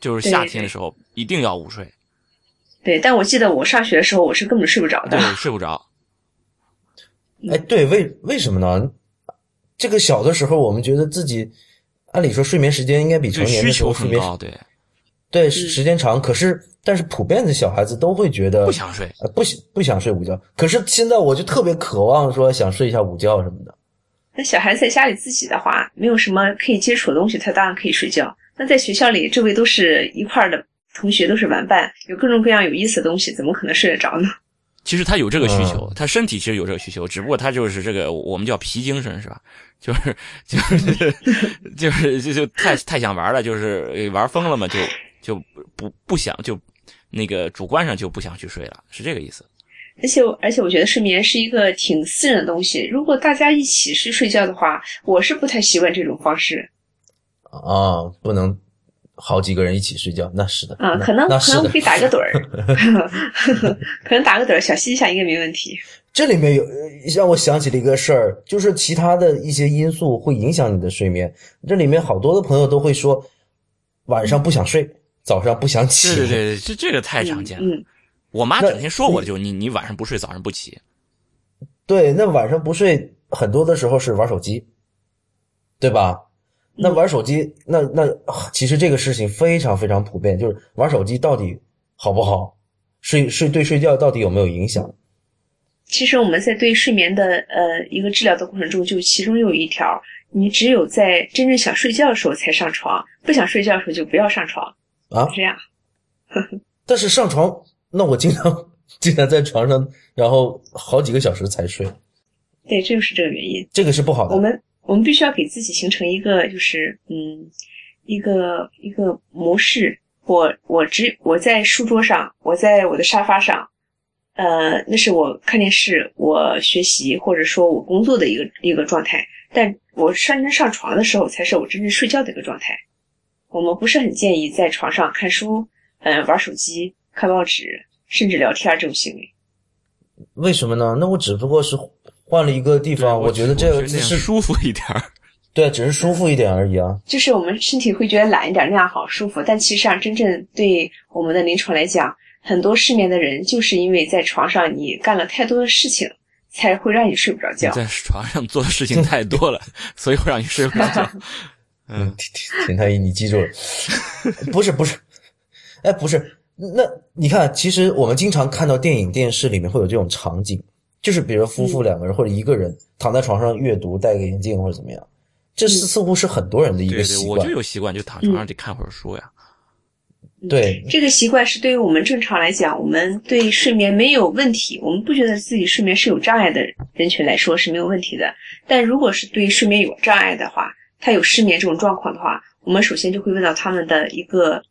就是夏天的时候一定要午睡。对，但我记得我上学的时候，我是根本睡不着的，对，睡不着。哎，对，为为什么呢？这个小的时候，我们觉得自己按理说睡眠时间应该比成年的时候睡眠对。对，时间长，可是但是普遍的小孩子都会觉得不想睡，呃，不想不想睡午觉。可是现在我就特别渴望说想睡一下午觉什么的。那小孩子在家里自己的话，没有什么可以接触的东西，他当然可以睡觉。那在学校里，周围都是一块的同学，都是玩伴，有各种各样有意思的东西，怎么可能睡得着呢？其实他有这个需求，他身体其实有这个需求，只不过他就是这个我们叫皮精神，是吧？<laughs> 就是就是就是就就太太想玩了，就是玩疯了嘛，就。就不不想就那个主观上就不想去睡了，是这个意思。而且而且，我觉得睡眠是一个挺私人的东西。如果大家一起去睡觉的话，我是不太习惯这种方式。啊，不能好几个人一起睡觉，那是的。啊，可能可能可以打个盹儿，<laughs> <laughs> 可能打个盹儿，小息一下应该没问题。这里面有让我想起了一个事儿，就是其他的一些因素会影响你的睡眠。这里面好多的朋友都会说晚上不想睡。早上不想起，对对对，这这个太常见了。嗯，我妈整天说我，就你你晚上不睡，早上不起。对，那晚上不睡，很多的时候是玩手机，对吧？那玩手机，那那其实这个事情非常非常普遍，就是玩手机到底好不好？睡睡对睡觉到底有没有影响？其实我们在对睡眠的呃一个治疗的过程中，就其中有一条，你只有在真正想睡觉的时候才上床，不想睡觉的时候就不要上床。啊，这样。<laughs> 但是上床，那我经常经常在床上，然后好几个小时才睡。对，这就是这个原因。这个是不好的。我们我们必须要给自己形成一个，就是嗯，一个一个模式。我我只我在书桌上，我在我的沙发上，呃，那是我看电视、我学习或者说我工作的一个一个状态。但我真正上床的时候，才是我真正睡觉的一个状态。我们不是很建议在床上看书、嗯玩手机、看报纸，甚至聊天这种行为。为什么呢？那我只不过是换了一个地方，我觉得这个是是舒服一点儿。<laughs> 对，只是舒服一点而已啊。就是我们身体会觉得懒一点，那样好舒服。但其实上，真正对我们的临床来讲，很多失眠的人就是因为在床上你干了太多的事情。才会让你睡不着觉。在床上做的事情太多了，<laughs> 所以会让你睡不着觉。<laughs> 嗯，田田太医，你记住了？不是不是，哎，不是。那你看，其实我们经常看到电影、电视里面会有这种场景，就是比如夫妇两个人或者一个人躺在床上阅读，戴个眼镜或者怎么样，这是似乎是很多人的一个习惯。我就有习惯，就躺床上得看会儿书呀。对，这个习惯是对于我们正常来讲，我们对睡眠没有问题，我们不觉得自己睡眠是有障碍的人群来说是没有问题的。但如果是对睡眠有障碍的话，他有失眠这种状况的话，我们首先就会问到他们的一个，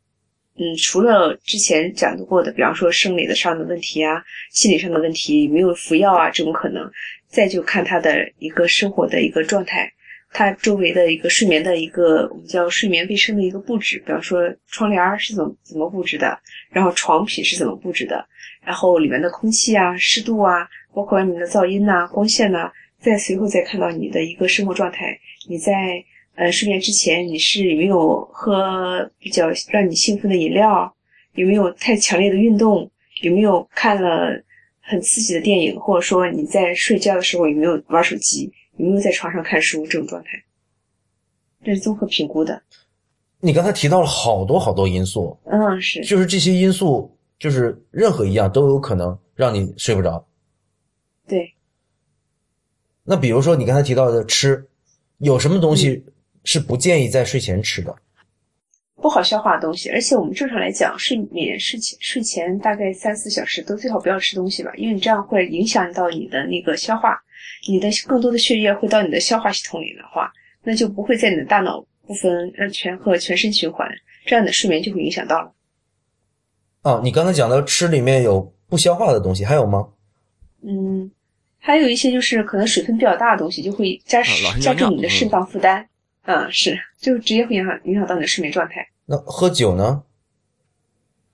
嗯，除了之前讲过的，比方说生理的上的问题啊，心理上的问题，有没有服药啊这种可能，再就看他的一个生活的一个状态。他周围的一个睡眠的一个我们叫睡眠卫生的一个布置，比方说窗帘是怎么怎么布置的，然后床品是怎么布置的，然后里面的空气啊、湿度啊，包括外面的噪音呐、光线呐，再随后再看到你的一个生活状态。你在呃睡眠之前，你是有没有喝比较让你兴奋的饮料？有没有太强烈的运动？有没有看了很刺激的电影？或者说你在睡觉的时候有没有玩手机？有没有在床上看书这种状态？这是综合评估的。你刚才提到了好多好多因素，嗯，是，就是这些因素，就是任何一样都有可能让你睡不着。对。那比如说你刚才提到的吃，有什么东西是不建议在睡前吃的？不好消化的东西，而且我们正常来讲，睡眠睡前睡前大概三四小时都最好不要吃东西吧，因为你这样会影响到你的那个消化。你的更多的血液会到你的消化系统里的话，那就不会在你的大脑部分让全和全身循环，这样的睡眠就会影响到了。哦，你刚才讲到吃里面有不消化的东西，还有吗？嗯，还有一些就是可能水分比较大的东西，就会加加重你的肾脏负担。嗯，是，就直接会影响影响到你的睡眠状态。那喝酒呢？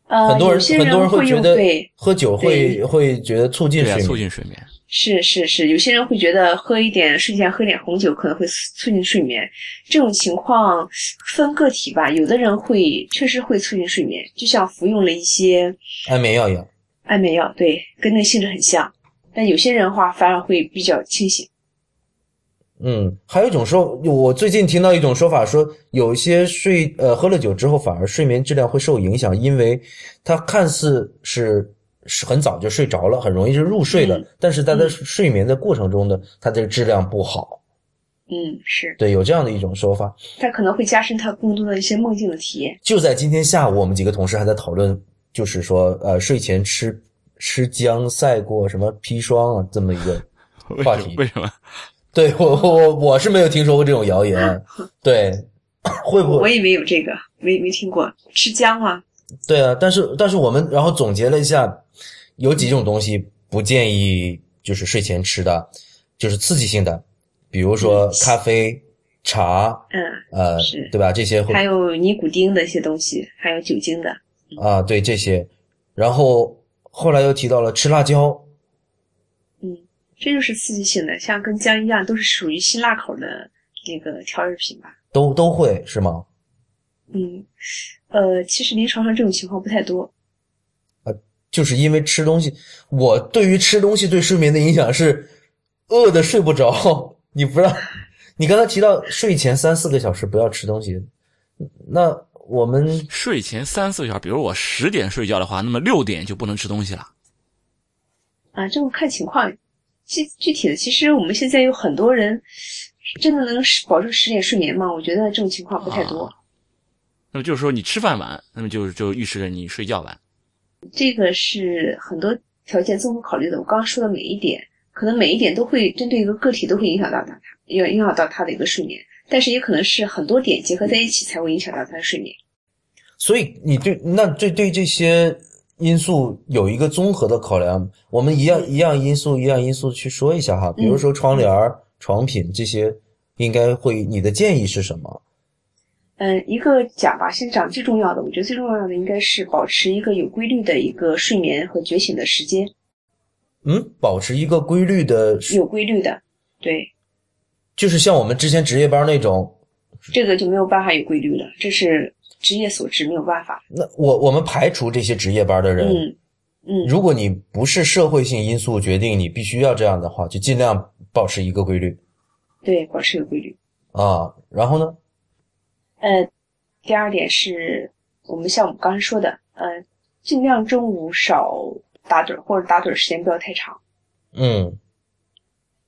呃，很多人很多人会觉得喝酒会会觉得促进睡眠，促进睡眠。是是是，有些人会觉得喝一点睡前喝点红酒可能会促进睡眠，这种情况分个体吧。有的人会确实会促进睡眠，就像服用了一些安眠药一样。安眠药对，跟那个性质很像。但有些人的话反而会比较清醒。嗯，还有一种说，我最近听到一种说法，说有一些睡呃喝了酒之后反而睡眠质量会受影响，因为它看似是。是很早就睡着了，很容易就入睡了。但是他在睡眠的过程中呢，他这个质量不好。嗯，是对，有这样的一种说法。他可能会加深他更多的一些梦境的体验。就在今天下午，我们几个同事还在讨论，就是说，呃，睡前吃吃姜赛过什么砒霜啊，这么一个 <laughs> 话题。为什么？对我我我是没有听说过这种谣言。<laughs> 对，<laughs> 会不会？我以为有这个，没没听过吃姜吗？对啊，但是但是我们然后总结了一下。有几种东西不建议就是睡前吃的，就是刺激性的，比如说咖啡、茶，嗯，呃，是，对吧？这些还有尼古丁的一些东西，还有酒精的。啊，对这些，然后后来又提到了吃辣椒。嗯，这就是刺激性的，像跟姜一样，都是属于辛辣口的那个调味品吧？都都会是吗？嗯，呃，其实临床上这种情况不太多。就是因为吃东西，我对于吃东西对睡眠的影响是饿的睡不着。你不让，你刚才提到睡前三四个小时不要吃东西，那我们睡前三四个小时，比如我十点睡觉的话，那么六点就不能吃东西了。啊，这个看情况，具具体的，其实我们现在有很多人真的能保证十点睡眠吗？我觉得这种情况不太多。那么就是说，你吃饭晚，那么就就预示着你睡觉晚。这个是很多条件综合考虑的。我刚刚说的每一点，可能每一点都会针对一个个体都会影响到他，影影响到他的一个睡眠。但是也可能是很多点结合在一起才会影响到他的睡眠。所以你对那对对这些因素有一个综合的考量，我们一样一样因素一样因素去说一下哈，比如说窗帘儿、床品这些，应该会你的建议是什么？嗯，一个讲吧，先讲最重要的。我觉得最重要的应该是保持一个有规律的一个睡眠和觉醒的时间。嗯，保持一个规律的，有规律的，对，就是像我们之前值夜班那种，这个就没有办法有规律了，这是职业所致，没有办法。那我我们排除这些值夜班的人，嗯嗯，如果你不是社会性因素决定你必须要这样的话，就尽量保持一个规律对，保持一个规律。啊。然后呢？呃，第二点是我们像我们刚才说的，呃，尽量中午少打盹儿，或者打盹儿时间不要太长。嗯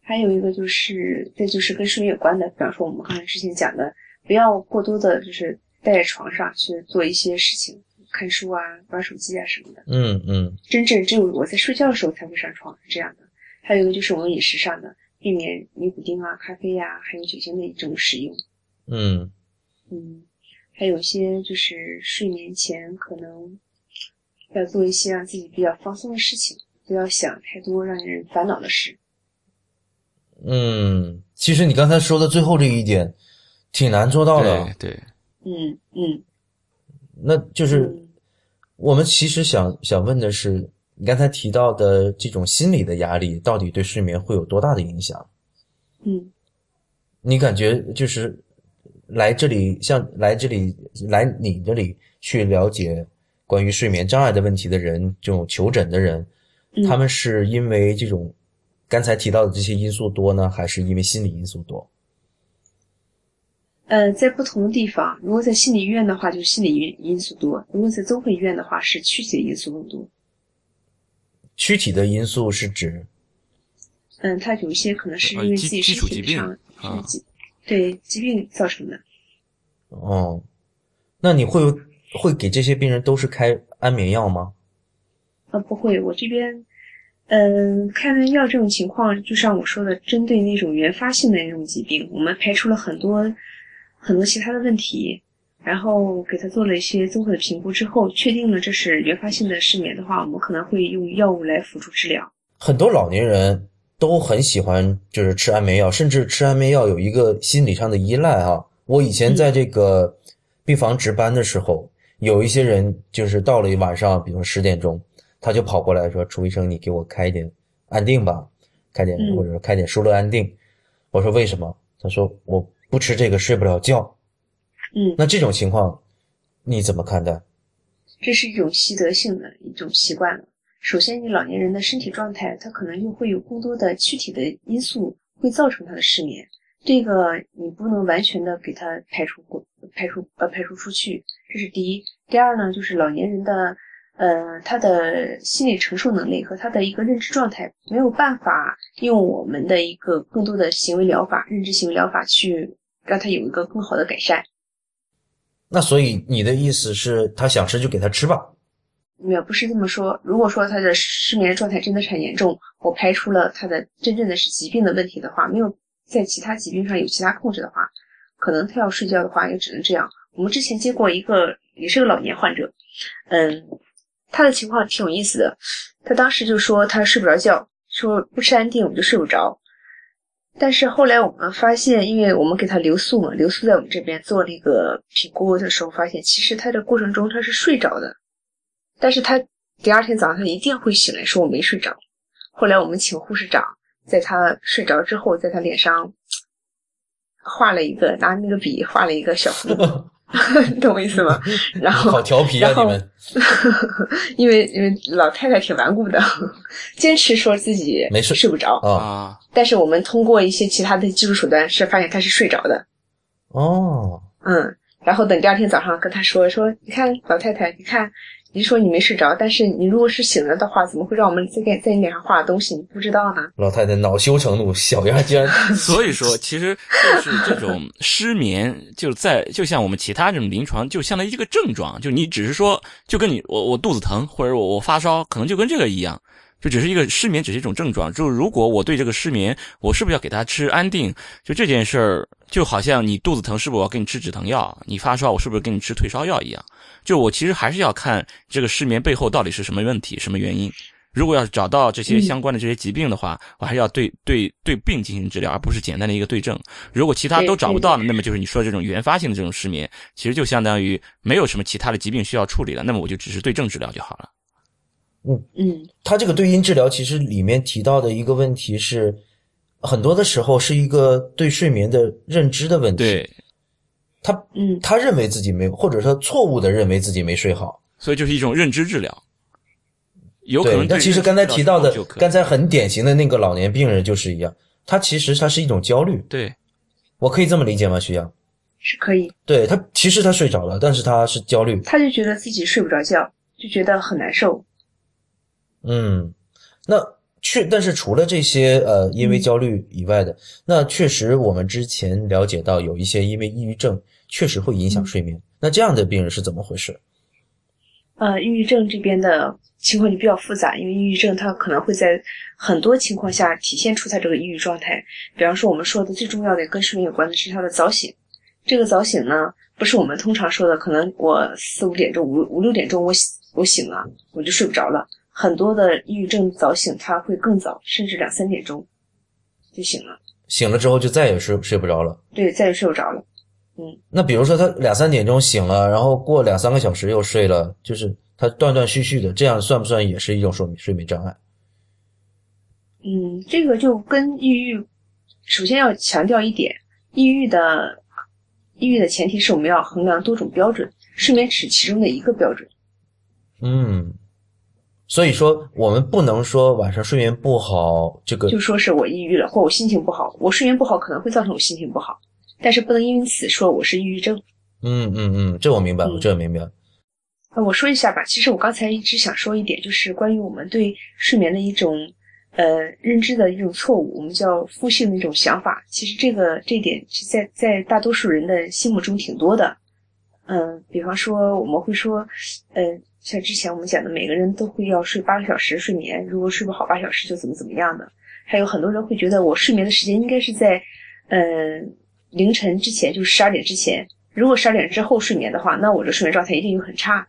还有一个就是，这就是跟睡眠有关的，比方说我们刚才之前讲的，不要过多的就是待在床上去做一些事情，看书啊、玩手机啊什么的。嗯嗯真正只有我在睡觉的时候才会上床，是这样的。还有一个就是我们饮食上的，避免尼古丁啊、咖啡呀、还有酒精的这种使用。嗯嗯，还有一些就是睡眠前可能要做一些让自己比较放松的事情，不要想太多让人烦恼的事。嗯，其实你刚才说的最后这一点挺难做到的对，对，嗯嗯，那就是嗯我们其实想想问的是，你刚才提到的这种心理的压力，到底对睡眠会有多大的影响？嗯你感觉就是来这里，像来这里来你这里去了解关于睡眠障碍的问题的人，这种求诊的人，嗯，他们是因为这种刚才提到的这些因素多呢，还是因为心理因素多？呃，在不同的地方，如果在心理医院的话，就是心理因因素多；如果在综合医院的话，是躯体的因素更多。躯体的因素是指，嗯，它有一些可能是因为自己基础疾病身体上对疾病造成的。哦，那你会会给这些病人都是开安眠药吗？啊，不会，我这边，嗯，开完药这种情况，就像我说的，针对那种原发性的那种疾病，我们排除了很多很多其他的问题，然后给他做了一些综合的评估之后，确定了这是原发性的失眠的话，我们可能会用药物来辅助治疗。很多老年人都很喜欢就是吃安眠药，甚至吃安眠药有一个心理上的依赖啊。我以前在这个病房值班的时候，有一些人就是到了晚上，比如十点钟，他就跑过来说：“楚医生，你给我开一点安定吧，开点嗯或者说开点舒乐安定。”我说：“为什么？”他说：“我不吃这个睡不了觉。”嗯，那这种情况你怎么看待？这是一种习得性的一种习惯了。首先，你老年人的身体状态，他可能又会有更多的躯体的因素会造成他的失眠，这个你不能完全的给他排除过排除呃排除出去，这是第一。第二呢，就是老年人的呃他的心理承受能力和他的一个认知状态没有办法用我们的一个更多的行为疗法、认知行为疗法去让他有一个更好的改善。那所以你的意思是，他想吃就给他吃吧？没有，不是这么说。如果说他的失眠状态真的是很严重，我排除了他的真正的是疾病的问题的话，没有在其他疾病上有其他控制的话，可能他要睡觉的话也只能这样。我们之前接过一个也是个老年患者，嗯，他的情况挺有意思的。他当时就说他睡不着觉，说不吃安定我就睡不着。但是后来我们发现，因为我们给他留宿嘛，留宿在我们这边做了一个评估的时候，发现其实他的过程中他是睡着的。但是他第二天早上他一定会醒来说我没睡着。后来我们请护士长在他睡着之后，在他脸上画了一个拿那个笔画了一个小符，你 <laughs> 懂我意思吗？<laughs> 然后好调皮啊你们！<laughs> 因为因为老太太挺顽固的，坚持说自己没睡睡不着。啊啊，但是我们通过一些其他的技术手段是发现她是睡着的。哦，嗯，然后等第二天早上跟她说说，你看老太太，你看你说你没睡着，但是你如果是醒了的话，怎么会让我们再给在你脸上画东西？你不知道呢？老太太恼羞成怒，小丫竟然 <laughs> <laughs> 所以说，其实就是这种失眠，就在就像我们其他这种临床，就相当于一个症状，就你只是说，就跟你我我肚子疼或者我我发烧，可能就跟这个一样，就只是一个失眠，只是一种症状。就如果我对这个失眠，我是不是要给他吃安定？就这件事儿，就好像你肚子疼，是不是我要给你吃止疼药？你发烧，我是不是给你吃退烧药一样？就我其实还是要看这个失眠背后到底是什么问题、什么原因。如果要是找到这些相关的这些疾病的话，我还是要对对对病进行治疗，而不是简单的一个对症。如果其他都找不到了，那么就是你说的这种原发性的这种失眠，其实就相当于没有什么其他的疾病需要处理了，那么我就只是对症治疗就好了。嗯嗯，他这个对因治疗其实里面提到的一个问题是，很多的时候是一个对睡眠的认知的问题。对，他嗯，他认为自己没，或者说错误的认为自己没睡好。所以就是一种认知治疗。有可能对，那其实刚才提到的刚才很典型的那个老年病人就是一样，他其实他是一种焦虑，对我可以这么理解吗？徐阳？是可以。对他其实他睡着了，但是他是焦虑。他就觉得自己睡不着觉，就觉得很难受。嗯，那确，但是除了这些呃，因为焦虑以外的，那确实我们之前了解到有一些因为抑郁症确实会影响睡眠。那这样的病人是怎么回事？呃，抑郁症这边的情况就比较复杂，因为抑郁症它可能会在很多情况下体现出它这个抑郁状态。比方说，我们说的最重要的跟睡眠有关的是它的早醒。这个早醒呢，不是我们通常说的，可能我四五点钟、五五六点钟我醒我醒了，我就睡不着了。很多的抑郁症早醒，它会更早，甚至两三点钟就醒了，醒了之后就再也睡睡不着了。对，再也睡不着了。那比如说他两三点钟醒了，然后过两三个小时又睡了，就是他断断续续的，这样算不算也是一种睡眠睡眠障碍？嗯，这个就跟抑郁，首先要强调一点，抑郁的抑郁的前提是我们要衡量多种标准，睡眠只是其中的一个标准。嗯，所以说我们不能说晚上睡眠不好，这个就说是我抑郁了，或我心情不好，我睡眠不好可能会造成我心情不好，但是不能因此说我是抑郁症。嗯嗯嗯，这我明白了，嗯这我明白了。呃，我说一下吧，其实我刚才一直想说一点，就是关于我们对睡眠的一种呃认知的一种错误，我们叫负性的一种想法。其实这个这一点是在在大多数人的心目中挺多的。嗯、比方说我们会说，呃，像之前我们讲的，每个人都会要睡八个小时睡眠，如果睡不好八小时就怎么怎么样的。还有很多人会觉得我睡眠的时间应该是在呃凌晨之前，就是十二点之前。如果十二点之后睡眠的话，那我这睡眠状态一定就很差。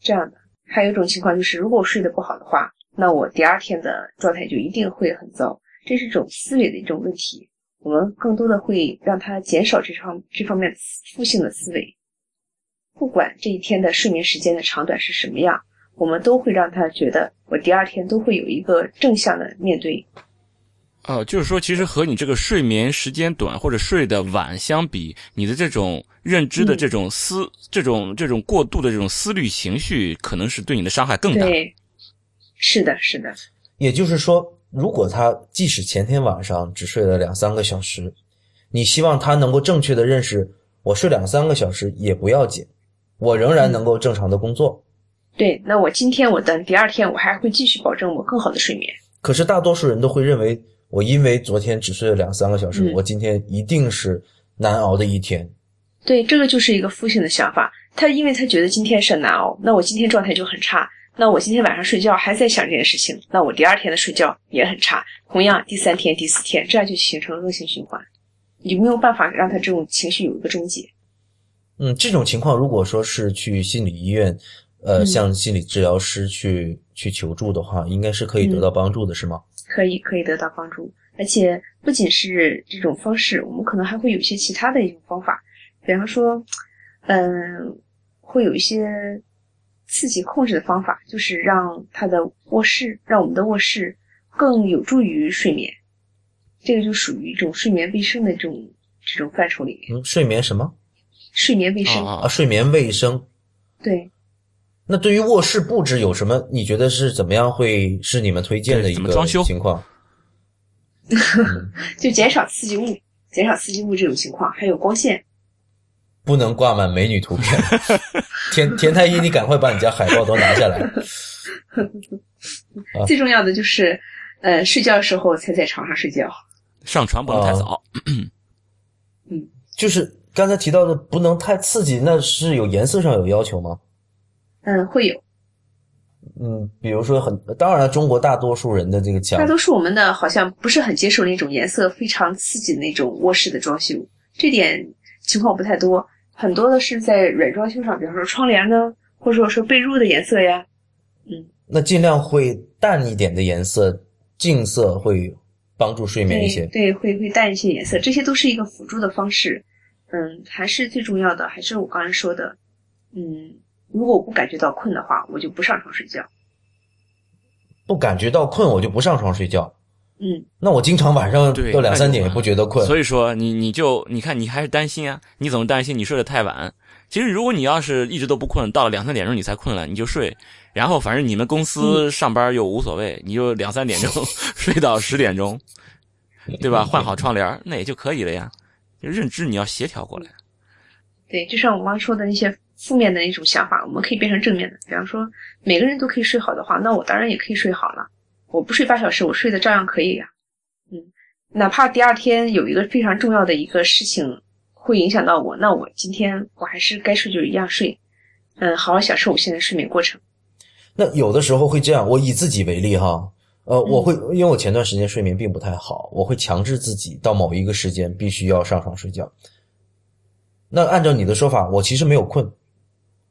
这样的。还有一种情况就是，如果我睡得不好的话，那我第二天的状态就一定会很糟。这是一种思维的一种问题，我们更多的会让他减少这方这方面的负性的思维。不管这一天的睡眠时间的长短是什么样，我们都会让他觉得我第二天都会有一个正向的面对。呃，就是说，其实和你这个睡眠时间短或者睡得晚相比，你的这种认知的嗯这种思、这种这种过度的这种思虑情绪，可能是对你的伤害更大。对，是的，是的，也就是说，如果他即使前天晚上只睡了两三个小时，你希望他能够正确的认识，我睡两三个小时也不要紧，我仍然能够正常的工作。对。那我今天我等第二天，我还会继续保证我更好的睡眠。可是大多数人都会认为，我因为昨天只睡了两三个小时，嗯我今天一定是难熬的一天。对，这个就是一个负性的想法。他因为他觉得今天是难熬，那我今天状态就很差。那我今天晚上睡觉还在想这件事情，那我第二天的睡觉也很差。同样，第三天、第四天，这样就形成恶性循环，你没有办法让他这种情绪有一个终结。嗯，这种情况如果说是去心理医院，呃，嗯向心理治疗师去去求助的话，应该是可以得到帮助的，是吗？可以可以得到帮助，而且不仅是这种方式，我们可能还会有一些其他的一种方法，比方说，嗯，会有一些刺激控制的方法，就是让他的卧室，让我们的卧室更有助于睡眠，这个就属于一种睡眠卫生的这种这种范畴里面。嗯，睡眠什么睡眠卫生，啊啊？睡眠卫生。对，那对于卧室布置有什么？你觉得是怎么样会是你们推荐的一个装修情况？<laughs> 就减少刺激物，减少刺激物这种情况，还有光线。不能挂满美女图片。<laughs> 田田太医，你赶快把你家海报都拿下来。<laughs> 啊最重要的就是，呃，睡觉的时候才在床上睡觉。上床不能太早。<clears throat> 嗯就是刚才提到的，不能太刺激，那是有颜色上有要求吗？嗯，会有。嗯，比如说很，当然了，中国大多数人的这个墙大多数我们的好像不是很接受那种颜色非常刺激的那种卧室的装修，这点情况不太多。很多的是在软装修上，比方说窗帘呢，或者说被褥的颜色呀，嗯，那尽量会淡一点的颜色，净色会帮助睡眠一些。对，会会淡一些颜色，这些都是一个辅助的方式。嗯，还是最重要的，还是我刚才说的，嗯，如果我不感觉到困的话，我就不上床睡觉。不感觉到困，我就不上床睡觉。嗯，那我经常晚上对到两三点也不觉得困。所以说你你就你看你还是担心啊，你总担心你睡得太晚。其实如果你要是一直都不困，到了两三点钟你才困了，你就睡，然后反正你们公司上班又无所谓，你就两三点钟 <laughs> 睡到十点钟，<laughs> 对吧？换好窗帘那也就可以了呀。就认知你要协调过来。对，就像我刚刚说的那些负面的那种想法，我们可以变成正面的。比方说，每个人都可以睡好的话，那我当然也可以睡好了。我不睡八小时，我睡的照样可以呀。嗯，哪怕第二天有一个非常重要的一个事情会影响到我，那我今天我还是该睡就一样睡。嗯，好好享受我现在睡眠过程。那有的时候会这样，我以自己为例哈，呃，我会因为我前段时间睡眠并不太好，我会强制自己到某一个时间必须要上床睡觉。那按照你的说法，我其实没有困，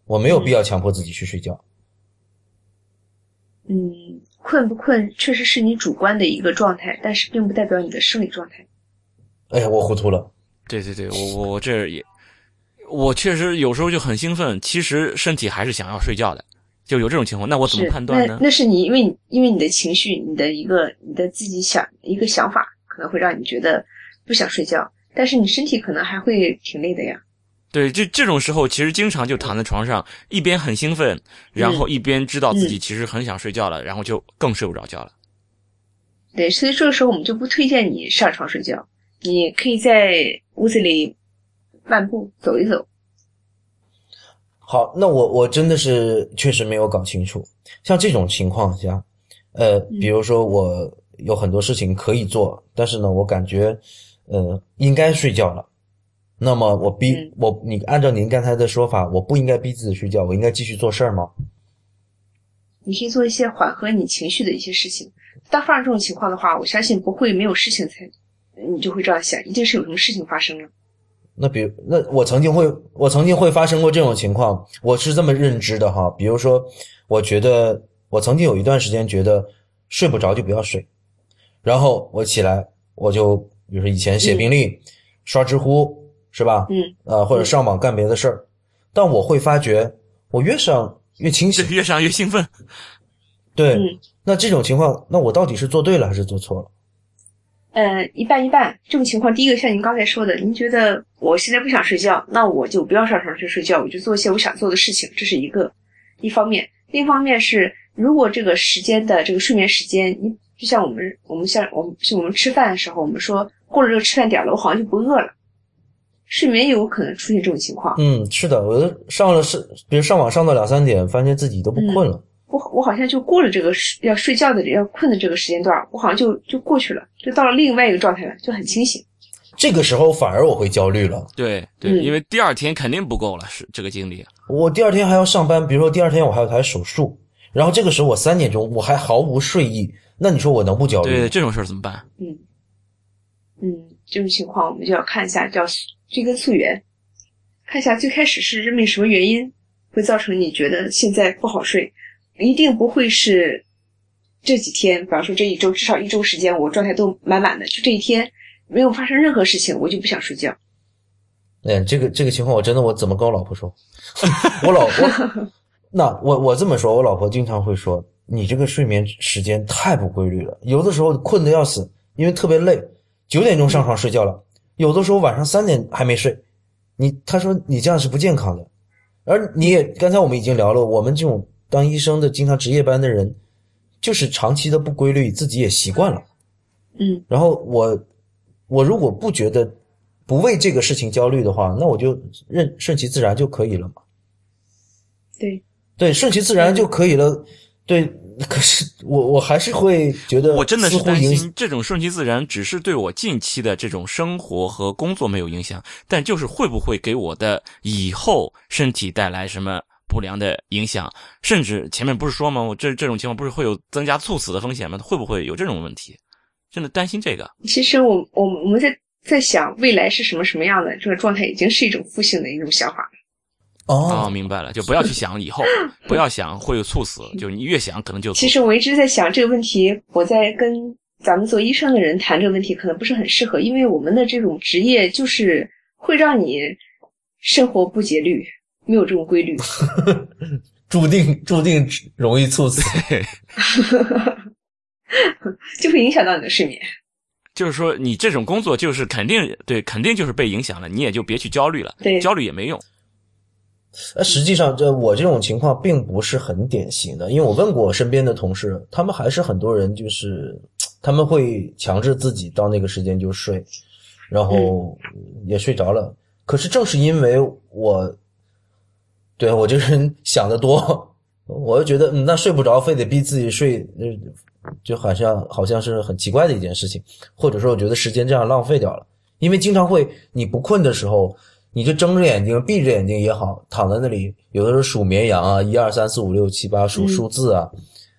我没有必要强迫自己去睡觉。嗯，困不困确实是你主观的一个状态，但是并不代表你的生理状态。哎呀，我糊涂了。对对对，我我我这也，我确实有时候就很兴奋，其实身体还是想要睡觉的，就有这种情况。那我怎么判断呢那？那是你因为你因为你的情绪，你的一个你的自己想一个想法，可能会让你觉得不想睡觉，但是你身体可能还会挺累的呀。对，这这种时候其实经常就躺在床上，一边很兴奋，然后一边知道自己其实很想睡觉了，然后就更睡不着觉了。对，所以这个时候我们就不推荐你上床睡觉，你可以在屋子里漫步走一走。好，那我我真的是确实没有搞清楚，像这种情况下，呃，比如说我有很多事情可以做，但是呢，我感觉，呃，应该睡觉了。那么我逼、嗯我，你按照您刚才的说法，我不应该逼自己睡觉，我应该继续做事儿吗？你可以做一些缓和你情绪的一些事情。当发生这种情况的话，我相信不会没有事情才你就会这样想，一定是有什么事情发生了。那比如，那我曾经会，我曾经会发生过这种情况，我是这么认知的哈。比如说，我觉得我曾经有一段时间觉得睡不着就不要睡，然后我起来我就，比如说以前写病历、刷知乎是吧？嗯，呃，或者上网干别的事儿，但我会发觉我越上越清醒，。越想越兴奋。<laughs> 对，嗯那这种情况，那我到底是做对了还是做错了？呃，一半一半。这种情况，第一个像您刚才说的，您觉得我现在不想睡觉，那我就不要上床去睡觉，我就做一些我想做的事情，这是一个一方面。另一方面是，如果这个时间的这个睡眠时间，你就像我们我们像我们就我们吃饭的时候，我们说过了这个吃饭点儿了，我好像就不饿了，睡眠也有可能出现这种情况。嗯，是的，我都上了是，比如上网上到两三点，发现自己都不困了。我我好像就过了这个时要睡觉的要困的这个时间段，我好像就就过去了，就到了另外一个状态了，就很清醒。这个时候反而我会焦虑了。对对，嗯因为第二天肯定不够了，是这个精力。我第二天还要上班，比如说第二天我还有台手术，然后这个时候我三点钟我还毫无睡意，那你说我能不焦虑吗？对这种事儿怎么办？嗯，嗯，这种情况我们就要看一下叫追根溯源，看一下最开始是因为什么原因会造成你觉得现在不好睡，一定不会是这几天，比方说这一周至少一周时间我状态都满满的，就这一天没有发生任何事情，我就不想睡觉。嗯，这个这个情况我真的我怎么跟我老婆说？<laughs> 我老婆 <laughs> 那我我这么说，我老婆经常会说你这个睡眠时间太不规律了，有的时候困得要死，因为特别累，九点钟上床睡觉了，有的时候晚上三点还没睡，你他说你这样是不健康的，而你也刚才我们已经聊了，我们这种当医生的经常值夜班的人，就是长期的不规律，自己也习惯了。嗯然后我我如果不觉得不为这个事情焦虑的话，那我就任顺其自然就可以了嘛。对，对，顺其自然就可以了。对，<laughs> 可是我我还是会觉得，我真的是担心这种顺其自然，只是对我近期的这种生活和工作没有影响，但就是会不会给我的以后身体带来什么不良的影响？甚至前面不是说吗？我这这种情况不是会有增加猝死的风险吗？会不会有这种问题？真的担心这个。其实我我我们在在想未来是什么什么样的这个状态，已经是一种负性的一种想法了。哦哦，明白了，就不要去想以后，不要想会有猝死，就是你越想可能就其实我一直在想这个问题，我在跟咱们做医生的人谈这个问题，可能不是很适合，因为我们的这种职业就是会让你生活不节律，没有这种规律。<laughs> 注定注定容易猝死。<laughs> 就会影响到你的睡眠。就是说你这种工作就是肯定对，肯定就是被影响了，你也就别去焦虑了，对焦虑也没用。呃，实际上，这我这种情况并不是很典型的，因为我问过我身边的同事，他们还是很多人就是他们会强制自己到那个时间就睡，然后也睡着了。可是正是因为我，对我这个人想得多，我就觉得、嗯、那睡不着，非得逼自己睡，呃，就好像好像是很奇怪的一件事情，或者说我觉得时间这样浪费掉了，因为经常会你不困的时候。你就睁着眼睛、闭着眼睛也好，躺在那里，有的时候数绵羊啊，一二三四五六七八，数嗯数字啊，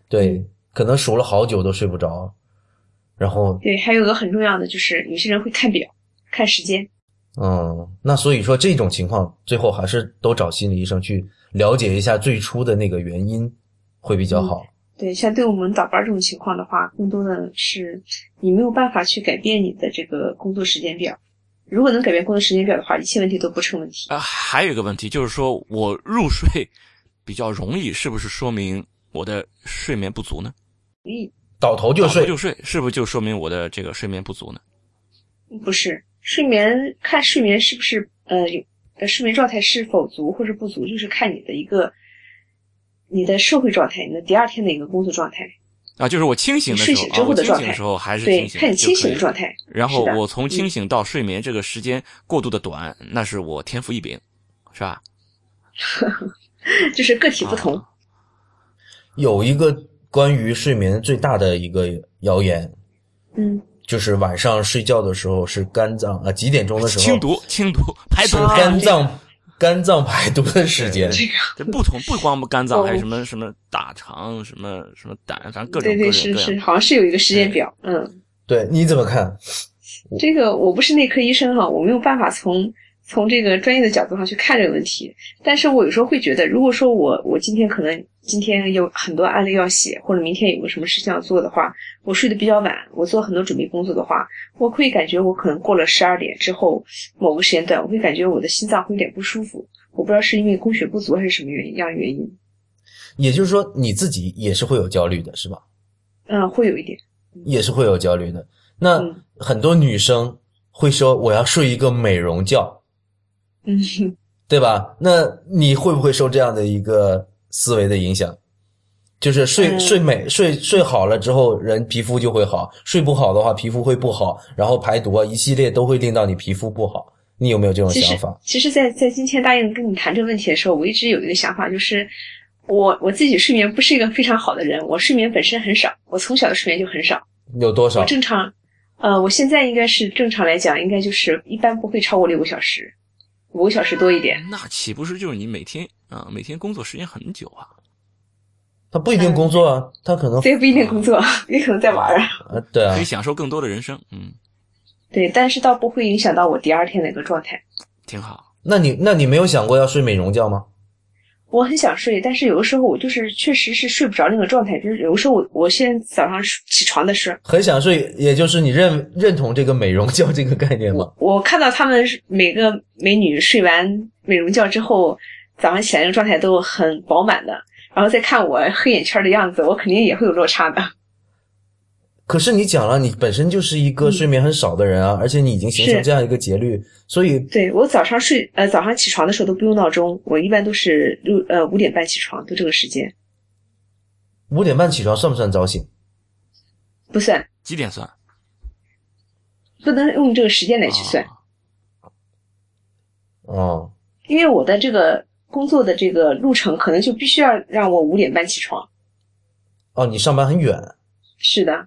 对，可能数了好久都睡不着，然后，对，还有个很重要的就是，有些人会看表、看时间。嗯，那所以说这种情况，最后还是都找心理医生去了解一下最初的那个原因，会比较好。对，像对我们倒班这种情况的话，更多的是你没有办法去改变你的这个工作时间表。如果能改变工作时间表的话，一切问题都不成问题。啊，还有一个问题就是说我入睡比较容易，是不是说明我的睡眠不足呢？倒头就睡，倒头就睡，是不是就说明我的这个睡眠不足呢？不是睡眠，看睡眠是不是呃有呃睡眠状态是否足或者不足，就是看你的一个你的社会状态，你的第二天的一个工作状态。啊，就是我清醒的时候，睡醒之后的啊、我清状态醒的时候还是对清，醒，看你清醒的。状态。然后我从清醒到睡眠这个时间过渡的短，那是我天赋异禀，是吧？<laughs> 就是个体不同。啊有一个关于睡眠最大的一个谣言，嗯，就是晚上睡觉的时候是肝脏啊几点钟的时候清毒，清毒，排毒肝脏肝脏排毒的时间。这个这不同不光肝脏，哦还有什么什么大肠，什么什么胆，反正各种对对各种各样是是，好像是有一个时间表。嗯，对，你怎么看？这个我不是内科医生哈，我没有办法从从这个专业的角度上去看这个问题。但是我有时候会觉得，如果说我我今天可能今天有很多案例要写，或者明天有个什么事情要做的话，我睡得比较晚，我做很多准备工作的话，我会感觉我可能过了十二点之后某个时间段，我会感觉我的心脏会有点不舒服。我不知道是因为供血不足还是什么原因样原因。也就是说你自己也是会有焦虑的，是吧？嗯，会有一点。也是会有焦虑的。那嗯很多女生会说我要睡一个美容觉，嗯，<laughs> 对吧？那你会不会受这样的一个思维的影响？就是睡嗯睡美睡睡好了之后，人皮肤就会好；睡不好的话，皮肤会不好，然后排毒啊，一系列都会令到你皮肤不好。你有没有这种其实想法？，其实在，在今天答应跟你谈这个问题的时候，我一直有一个想法，就是我我自己睡眠不是一个非常好的人，我睡眠本身很少，我从小的睡眠就很少，有多少我？正常，呃，我现在应该是正常来讲，应该就是一般不会超过六个小时，五个小时多一点。那岂不是就是你每天啊、每天工作时间很久啊？他不一定工作啊，他可能 <laughs> 这也不一定工作，也可能在玩啊。啊，对啊可以，享受更多的人生，嗯，对，但是倒不会影响到我第二天的一个状态。挺好。那你那你没有想过要睡美容觉吗？我很想睡，但是有的时候我就是确实是睡不着那个状态，就是有的时候我我现在早上起床的时候，很想睡，也就是你认认同这个美容觉这个概念吗？我看到他们每个美女睡完美容觉之后，早上起来那个状态都很饱满的，然后再看我黑眼圈的样子，我肯定也会有落差的。可是你讲了，你本身就是一个睡眠很少的人啊，而且你已经形成这样一个节律，所以对我早上睡呃早上起床的时候都不用闹钟，我一般都是六呃五点半起床，都这个时间，五点半起床算不算早醒？不算。几点算？不能用这个时间来去算，啊哦，因为我的这个工作的这个路程可能就必须要让我五点半起床。哦，你上班很远。是的，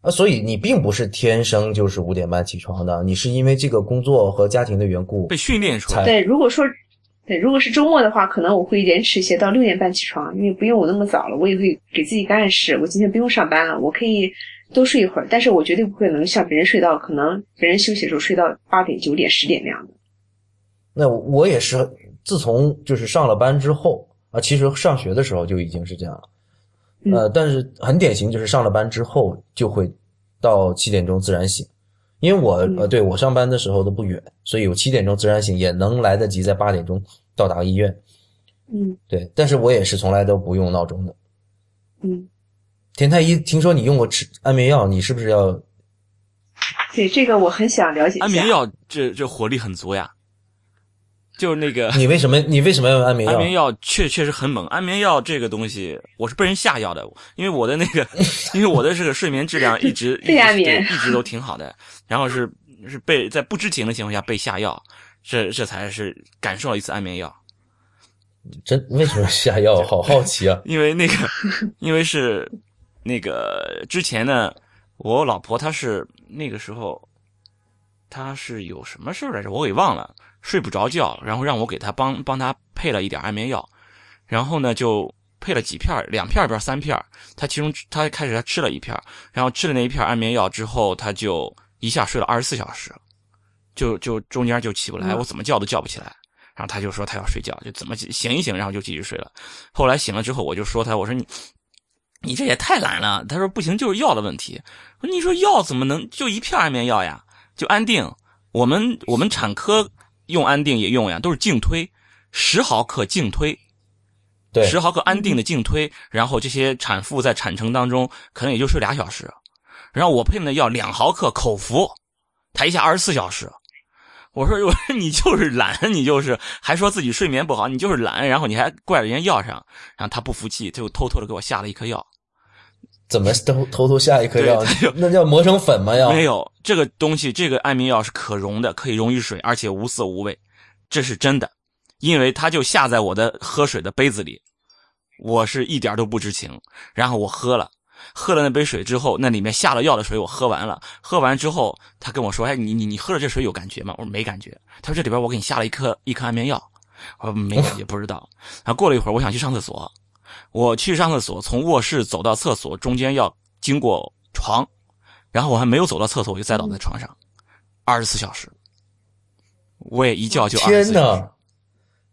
啊，所以你并不是天生就是五点半起床的，你是因为这个工作和家庭的缘故被训练出来。对，如果说对，如果是周末的话，可能我会延迟一些，到六点半起床，因为不用我那么早了，我也会给自己个暗示，我今天不用上班了，我可以多睡一会儿，但是我绝对不会能像别人睡到可能别人休息的时候睡到八点、九点、十点那样的。那我也是自从就是上了班之后啊，其实上学的时候就已经是这样了。嗯呃，但是很典型，就是上了班之后就会到七点钟自然醒，因为我嗯呃，对我上班的时候都不远，所以我七点钟自然醒也能来得及在八点钟到达医院。嗯对，但是我也是从来都不用闹钟的。嗯，田太医，听说你用过吃安眠药，你是不是要？对这个我很想了解一下。安眠药这这火力很足呀，就是那个你为什么你为什么要用安眠药？安眠药确确实很猛。安眠药这个东西，我是被人下药的，因为我的那个，<laughs> 因为我的这个睡眠质量 <laughs> 一直被安眠一直对一直都挺好的，然后是是被在不知情的情况下被下药，这这才是感受了一次安眠药。真为什么下药？好 <laughs> 好奇啊！因为那个，因为是那个之前呢，我老婆她是那个时候，她是有什么事儿来着，我给忘了，睡不着觉，然后让我给他帮帮他配了一点安眠药，然后呢就配了几片，两片儿边三片他，其中他开始他吃了一片，然后吃了那一片安眠药之后，他就一下睡了二十四小时，就就中间就起不来，嗯我怎么叫都叫不起来。然后他就说他要睡觉，就怎么醒一醒，然后就继续睡了。后来醒了之后，我就说他，我说你，你这也太懒了。他说不行，就是药的问题。我说你说药怎么能就一片安眠药呀？就安定，我们我们产科用安定也用呀，都是静推，十毫克静推，对，十毫克安定的静推，然后这些产妇在产程当中可能也就睡俩小时，然后我配的药两毫克口服，他一下二十四小时。我说我说 <laughs> 你就是懒，你就是还说自己睡眠不好，你就是懒，然后你还怪人家药上，然后他不服气，就偷偷的给我下了一颗药。怎么偷偷偷下一颗药？那叫磨成粉吗？要没有这个东西，这个安眠药是可溶的，可以溶于水，而且无色无味，这是真的，因为它就下在我的喝水的杯子里，我是一点都不知情，然后我喝了。喝了那杯水之后，那里面下了药的水我喝完了。喝完之后，他跟我说：“哎，你你你喝了这水有感觉吗？”我说：“没感觉。”他说：“这里边我给你下了一颗一颗安眠药。”我说：“没感觉，不知道。”然后过了一会儿，我想去上厕所，我去上厕所，从卧室走到厕所中间要经过床，然后我还没有走到厕所，我就栽倒在床上，二十四小时，我也一觉就二十天四小时，哪，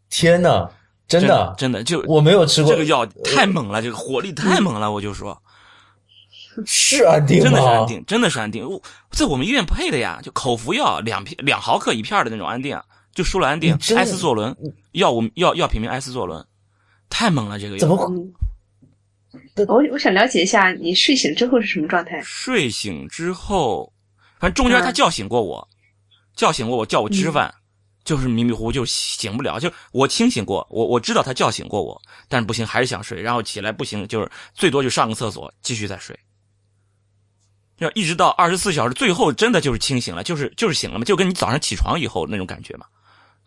天哪，真真的，真的就我没有吃过这个药太猛了，这个火力太猛了，我就说。<laughs> 是安定？真的是安定，真的是安定。我在我们医院配的呀，就口服药两片两毫克一片的那种安定，就舒乐安定你、真埃斯唑仑，药物药药品名埃斯唑仑，太猛了这个药。怎么嗯，我我想了解一下，你睡醒之后是什么状态？睡醒之后，反正中间他嗯叫醒过我，叫醒过我，叫我吃饭，就是迷迷糊糊就醒不了。就我清醒过，我我知道他叫醒过我，但是不行，还是想睡。然后起来不行，就是最多就上个厕所，继续再睡。要一直到二十四小时，最后真的就是清醒了，就是就是醒了嘛，就跟你早上起床以后那种感觉嘛。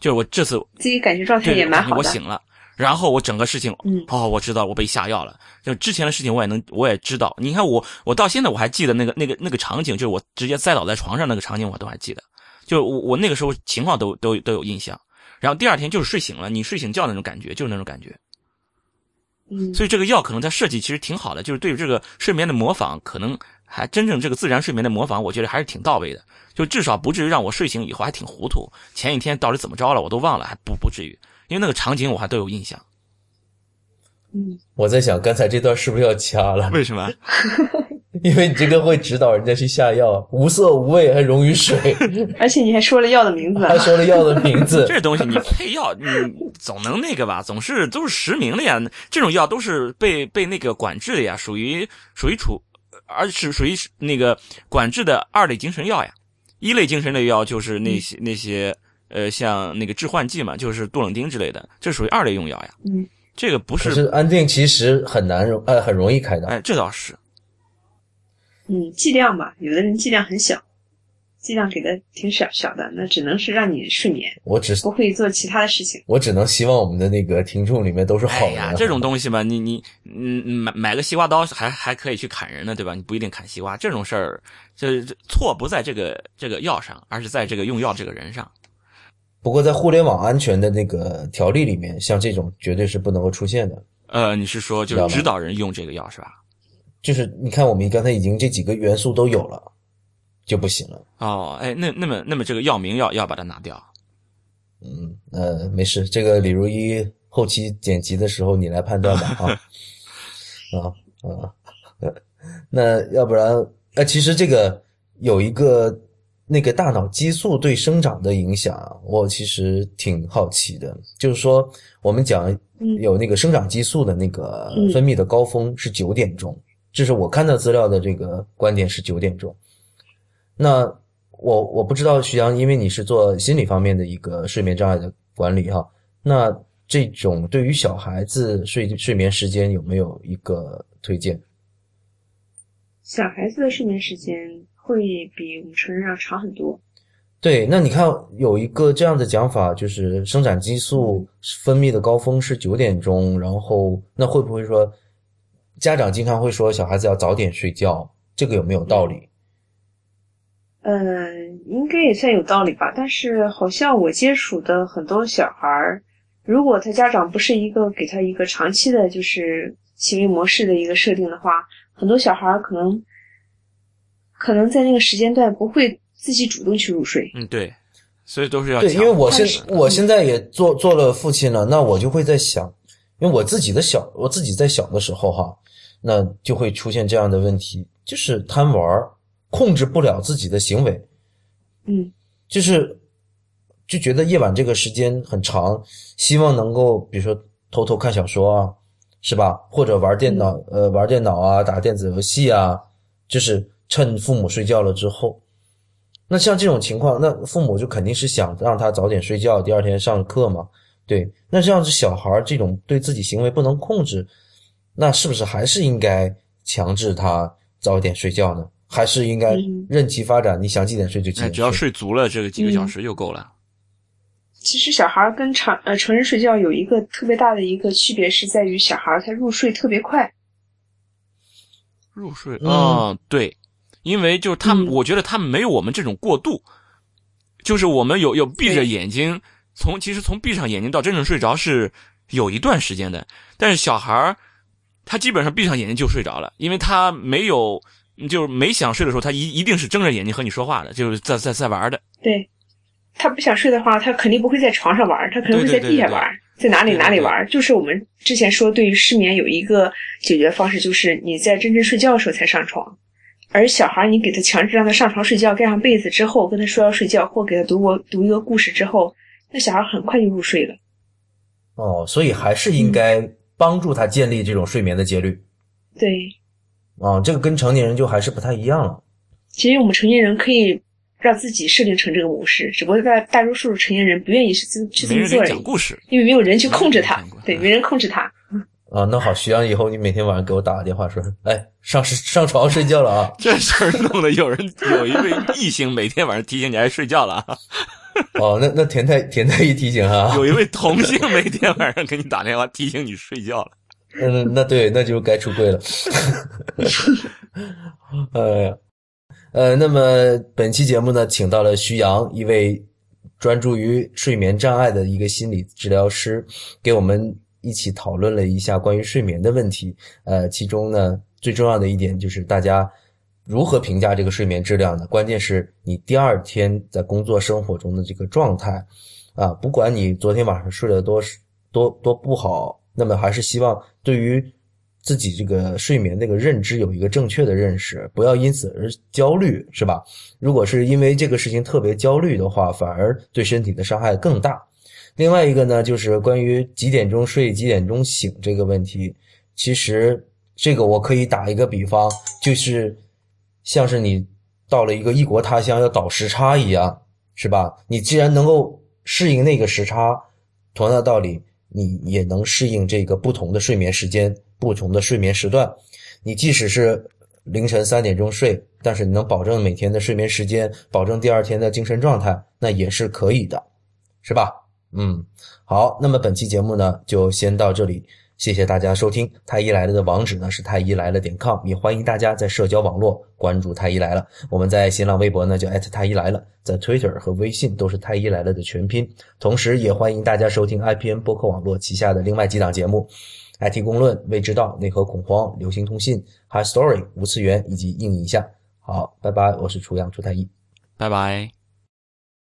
就是我这次自己感觉状态也蛮好的。我醒了，然后我整个事情，嗯哦，我知道我被下药了。就之前的事情我也能，我也知道。你看我，我到现在我还记得那个那个那个场景，就是我直接栽倒在床上那个场景，我都还记得。就我我那个时候情况都都都有印象。然后第二天就是睡醒了，你睡醒觉那种感觉，就是那种感觉。嗯，所以这个药可能它设计其实挺好的，就是对于这个睡眠的模仿，可能还真正这个自然睡眠的模仿，我觉得还是挺到位的。就至少不至于让我睡醒以后还挺糊涂，前一天到底怎么着了我都忘了，还不不至于，因为那个场景我还都有印象。嗯，我在想，刚才这段是不是要掐了？为什么？<laughs> 因为你这个会指导人家去下药，无色无味，还溶于水，<laughs> 而且你还说了药的名字啊还，说了药的名字。<laughs> 这东西你配药，你总能那个吧？总是都是实名的呀。这种药都是被被那个管制的呀，属于属于处，而是属于那个管制的二类精神药呀。一类精神类药就是那些、那些呃，像那个致幻剂嘛，就是杜冷丁之类的，这属于二类用药呀。嗯，这个不是，是安定其实很难容，呃，很容易开的。哎，这倒是。嗯，剂量嘛，有的人剂量很小，剂量给的挺小小的，那只能是让你睡眠，我只不会做其他的事情。我只能希望我们的那个听众里面都是好人。哎呀，这种东西吧，你你嗯嗯买买个西瓜刀还还可以去砍人呢，对吧？你不一定砍西瓜，这种事儿，这这错不在这个这个药上，而是在这个用药这个人上。不过在互联网安全的那个条例里面，像这种绝对是不能够出现的。呃，你是说就是指导人用这个药是吧？就是你看，我们刚才已经这几个元素都有了，就不行了。哦，哎，那那么那么这个药名要要把它拿掉。嗯，呃，没事，这个李如一后期剪辑的时候你来判断吧，<laughs> 啊，啊啊，<laughs> 那要不然，呃，其实这个有一个那个大脑激素对生长的影响，我其实挺好奇的，就是说我们讲有那个生长激素的那个分泌的高峰是九点钟，这是我看到资料的这个观点是九点钟，那。我我不知道徐阳，因为你是做心理方面的一个睡眠障碍的管理哈，那这种对于小孩子睡睡眠时间有没有一个推荐？小孩子的睡眠时间会比我们成人要长很多。对，那你看有一个这样的讲法，就是生长激素分泌的高峰是九点钟，然后那会不会说家长经常会说小孩子要早点睡觉，这个有没有道理？嗯，应该也算有道理吧。但是好像我接触的很多小孩儿，如果他家长不是一个给他一个长期的，就是行为模式的一个设定的话，很多小孩儿可能可能在那个时间段不会自己主动去入睡。嗯，对，所以都是要对，因为我现我现在也做做了父亲了，那我就会在想，因为我自己的小我自己在小的时候哈，那就会出现这样的问题，就是贪玩。控制不了自己的行为，嗯，就是就觉得夜晚这个时间很长，希望能够比如说偷偷看小说啊，是吧？或者玩电脑，呃，玩电脑啊，打电子游戏啊，就是趁父母睡觉了之后。那像这种情况，那父母就肯定是想让他早点睡觉，第二天上课嘛。对，那这样子小孩这种对自己行为不能控制，那是不是还是应该强制他早点睡觉呢？还是应该任其发展，你想几点睡就几点睡，只要睡足了这个几个小时就够了。其实小孩跟成呃成人睡觉有一个特别大的一个区别，是在于小孩他入睡特别快。入睡啊，对，因为就是他们，我觉得他们没有我们这种过度，就是我们有有闭着眼睛，从其实从闭上眼睛到真正睡着是有一段时间的，但是小孩儿他基本上闭上眼睛就睡着了，因为他没有。就是没想睡的时候，他一一定是睁着眼睛和你说话的，就是在在在玩的。对，他不想睡的话，他肯定不会在床上玩，他可能会在地下玩，在哪里哪里玩。就是我们之前说，对于失眠有一个解决方式，就是你在真正睡觉的时候才上床。而小孩，你给他强制让他上床睡觉，盖上被子之后，跟他说要睡觉，或给他读过读一个故事之后，那小孩很快就入睡了。哦，所以还是应该帮助他建立这种睡眠的节律。对。啊，这个跟成年人就还是不太一样了。其实我们成年人可以让自己设定成这个模式，只不过大大多数成年人不愿意去去这么做讲故事，因为没有人去控制他，对，没人控制他。啊，那好，徐阳，以后你每天晚上给我打个电话，说，哎，上上床睡觉了啊。<laughs> 这事儿弄得有人有一位异性每天晚上提醒你爱睡觉了。哦，那那田太田太一提醒哈，有一位 <laughs> 同性每天晚上给你打电话提醒你睡觉了。嗯，那对，那就该出柜了。<laughs> 呃，呃，那么本期节目呢，请到了徐阳，一位专注于睡眠障碍的一个心理治疗师，给我们一起讨论了一下关于睡眠的问题。呃，其中呢，最重要的一点就是大家如何评价这个睡眠质量呢？关键是你第二天在工作生活中的这个状态啊，不管你昨天晚上睡得多多多不好。那么还是希望对于自己这个睡眠那个认知有一个正确的认识，不要因此而焦虑，是吧？如果是因为这个事情特别焦虑的话，反而对身体的伤害更大。另外一个呢，就是关于几点钟睡、几点钟醒这个问题，其实这个我可以打一个比方，就是像是你到了一个异国他乡要倒时差一样，是吧？你既然能够适应那个时差，同样的道理。你也能适应这个不同的睡眠时间、不同的睡眠时段。你即使是凌晨三点钟睡，但是你能保证每天的睡眠时间，保证第二天的精神状态，那也是可以的，是吧？嗯，好，那么本期节目呢，就先到这里。谢谢大家收听，太医来了的网址呢是太医来了点 com，也欢迎大家在社交网络关注太医来了。我们在新浪微博呢就艾特太医来了，在 Twitter 和微信都是太医来了的全拼。同时，也欢迎大家收听 IPN 播客网络旗下的另外几档节目：IT 公论、未知道、内核恐慌、流行通信、High Story、无次元以及硬影像。好，拜拜，我是楚阳楚太医，拜拜。